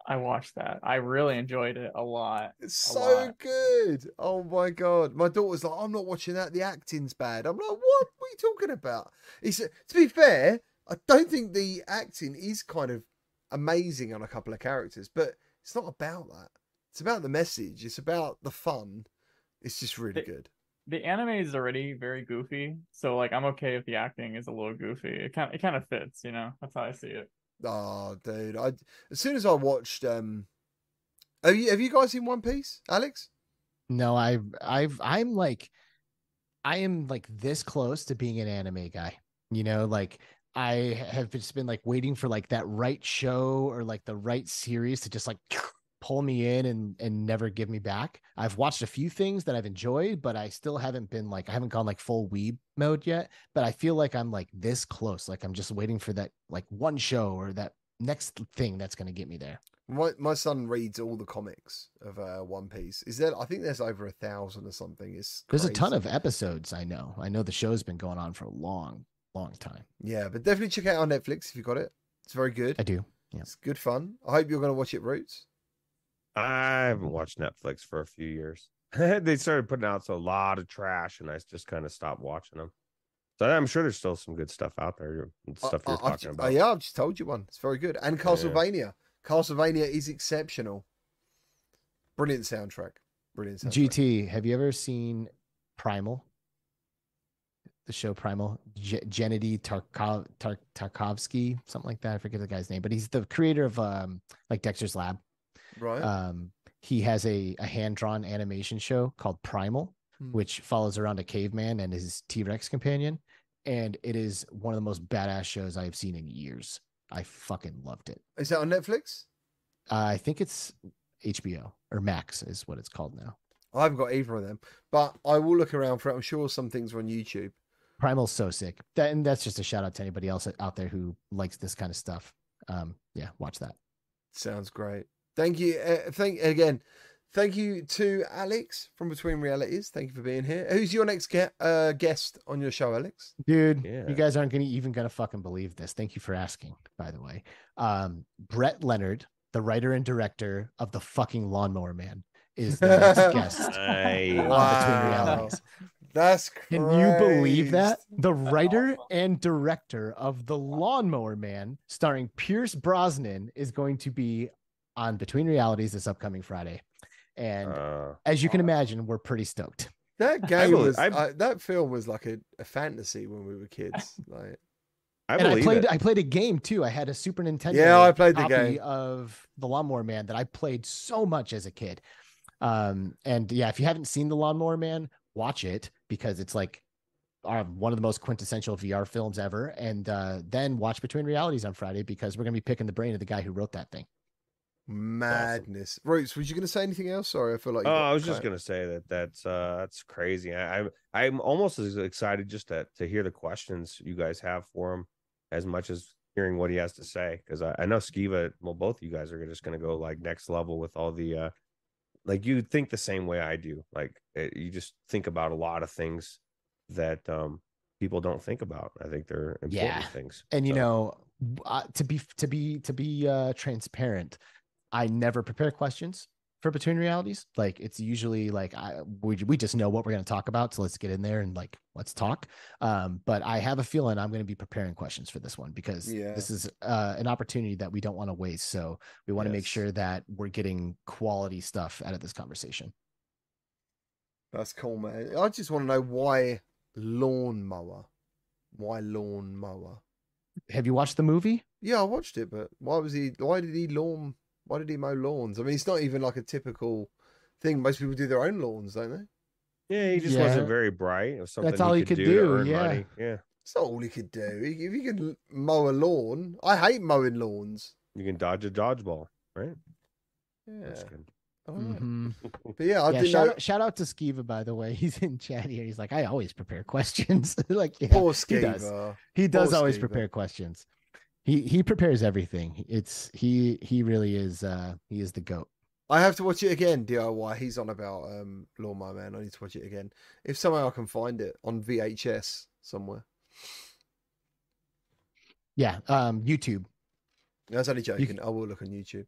I watched that. I really enjoyed it a lot. It's A so lot. good. Oh my god. My daughter's like, I'm not watching that. The acting's bad. I'm like, what? What are you talking about? He said to be fair, I don't think the acting is kind of amazing on a couple of characters, but it's not about that. It's about the message. It's about the fun. It's just really The- good. The anime is already very goofy, so like I'm okay if the acting is a little goofy. It kind it kind of fits, you know. That's how I see it. Oh, dude! I as soon as I watched, um, have you have you guys seen One Piece, Alex? No, I've I've I'm like I am like this close to being an anime guy. You know, like I have just been like waiting for like that right show or like the right series to just like pull me in and and never give me back. I've watched a few things that I've enjoyed, but I still haven't been like I haven't gone like full weeb mode yet. But I feel like I'm like this close. Like I'm just waiting for that like one show or that next thing that's gonna get me there. My my son reads all the comics of uh, One Piece. Is there? I think there's over a thousand or something. It's There's a ton of episodes. I know. I know the show's been going on for long, long time. yeah, but definitely check it out on Netflix if you got it. It's very good. I do. Yeah. It's good fun. I hope you're going to watch it, Roots. I haven't watched Netflix for a few years. they started putting out a lot of trash, and I just kind of stopped watching them. So I'm sure there's still some good stuff out there. Stuff I- you're I- talking ju- about. yeah, I've just told you one. It's very good. And Castlevania. Castlevania is exceptional. Brilliant soundtrack. Brilliant soundtrack. GT, have you ever seen Primal? The show Primal, G- Gennady Tarkov, Tar- Tarkovsky, something like that. I forget the guy's name, but he's the creator of um, like Dexter's Lab. Right. Um, he has a, a hand drawn animation show called Primal, Hmm. which follows around a caveman and his T Rex companion. And it is one of the most badass shows I've seen in years. I fucking loved it. is that on Netflix? Uh, I think it's HBO or Max is what it's called now. I haven't got either of them, but I will look around for it. I'm sure some things are on YouTube. Primal's so sick. That, and that's just a shout out to anybody else out there who likes this kind of stuff. Um, yeah, watch that. Sounds great. Thank you. Uh, thank again. Thank you to Alex from Between Realities. Thank you for being here. Who's your next ge- uh, guest on your show, Alex? Dude, Yeah. you guys aren't gonna even gonna fucking believe this. Thank you for asking, by the way. Um, Brett Leonard, the writer and director of the fucking Lawnmower Man, is the next guest on Nice. Between Wow. Realities. That's Can you believe that? The writer and director of The Lawnmower Man, starring Pierce Brosnan, is going to be on Between Realities this upcoming Friday. And Uh, as you can imagine, we're pretty stoked. That game believe- was I- that film was like a, a fantasy when we were kids. Like I and I believe played it. I played a game too. I had a Super Nintendo. Yeah, I played the game. of The Lawnmower Man that I played so much as a kid. Um, and yeah, if you haven't seen The Lawnmower Man, watch it because it's like uh, one of the most quintessential VR films ever. And uh, then watch Between Realities on Friday because we're gonna be picking the brain of the guy who wrote that thing. madness. Roots, was you going to say anything else? Sorry, I feel like. Oh, I was just gonna say that that's uh that's crazy. I, I'm I'm almost as excited just to to hear the questions you guys have for him, as much as hearing what he has to say because I, I know Skiva, well, both of you guys are just going to go like next level with all the, uh, like you think the same way I do. Like it, you just think about a lot of things that um people don't think about. I think they're important Yeah. things. and you know uh, to be to be to be uh transparent i never prepare questions for between realities like it's usually like i we, we just know what we're going to talk about so let's get in there and like let's talk um but i have a feeling i'm going to be preparing questions for this one because Yeah. this is uh, an opportunity that we don't want to waste so we want to make sure that we're getting quality stuff out of this conversation That's cool, man. I just want to know why lawnmower. Why lawnmower? have you watched the movie Yeah, I watched it, but why was he? Why did he lawn? Why did he mow lawns? I mean, it's not even like a typical thing. Most people do their own lawns, don't they? yeah, he just Yeah. wasn't very bright. It was something That's all he could to do, earn yeah. money. Yeah. It's not all he could do. If he could mow a lawn, I hate mowing lawns. You can dodge a dodgeball, right? Yeah, That's good. I don't know. Mhm. but yeah, I yeah, didn't shout, know. out, shout out to Skiva, by the way. He's in chat here. He's like, I always prepare questions. like, yeah, Poor he does. He does always Skiva. prepare questions. He he prepares everything. It's he he really is uh he is the goat. I have to watch it again. DIY. He's on about um Lawnmower Man. I need to watch it again. If somehow I can find it on VHS somewhere. Yeah, um YouTube. I was only joking. can- I will look on YouTube.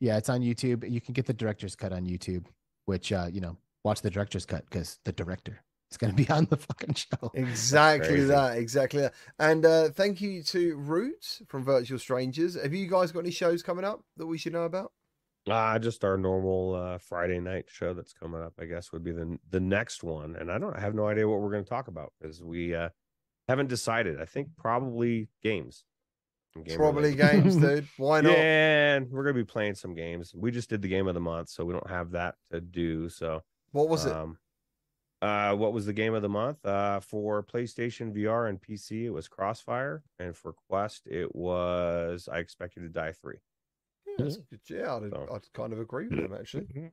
Yeah, it's on YouTube. You can get the director's cut on YouTube, which uh, you know, watch the director's cut because the director is gonna be on the fucking show. Exactly that. Exactly that. And uh, thank you to Root from Virtual Strangers. Have you guys got any shows coming up that we should know about? Uh, just our normal uh, Friday night show that's coming up, I guess, would be the the next one. And I don't I have no idea what we're going to talk about because we uh, haven't decided. I think probably games. Game Probably related. games, dude. Why not? Yeah, and we're gonna be playing some games. We just did the game of the month, so we don't have that to do. So, What was it? um, uh, what was the game of the month? Uh, for PlayStation VR and PC, it was Crossfire, and for Quest, it was I Expect You to Die Three. Yeah, yeah I'd, So- I'd kind of agree with him actually. Mm-hmm.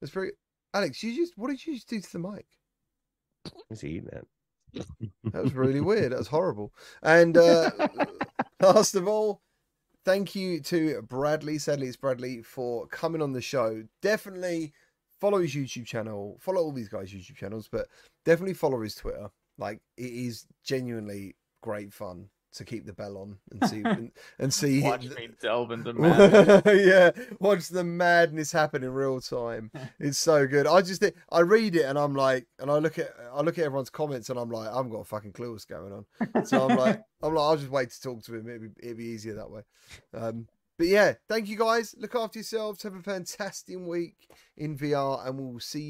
It's very. Alex, you just what did you just do to the mic? He's eating it. That was really weird. That was horrible. And uh, last of all, thank you to Bradley. Sadly, it's Bradley for coming on the show. Definitely follow his YouTube channel. Follow all these guys' YouTube channels, but definitely follow his Twitter. Like it is genuinely great fun to keep the bell on and see and, and see Watch me delve into madness. yeah, watch the madness happen in real time. It's so good. I just I read it and I'm like, and I look at I look at everyone's comments and I'm like, I haven't got a fucking clue what's going on. So I'm like, I'm like, I'll just wait to talk to him. It'd be, it'd be easier that way. Um, but yeah, thank you guys. Look after yourselves. Have a fantastic week in VR, and we'll see.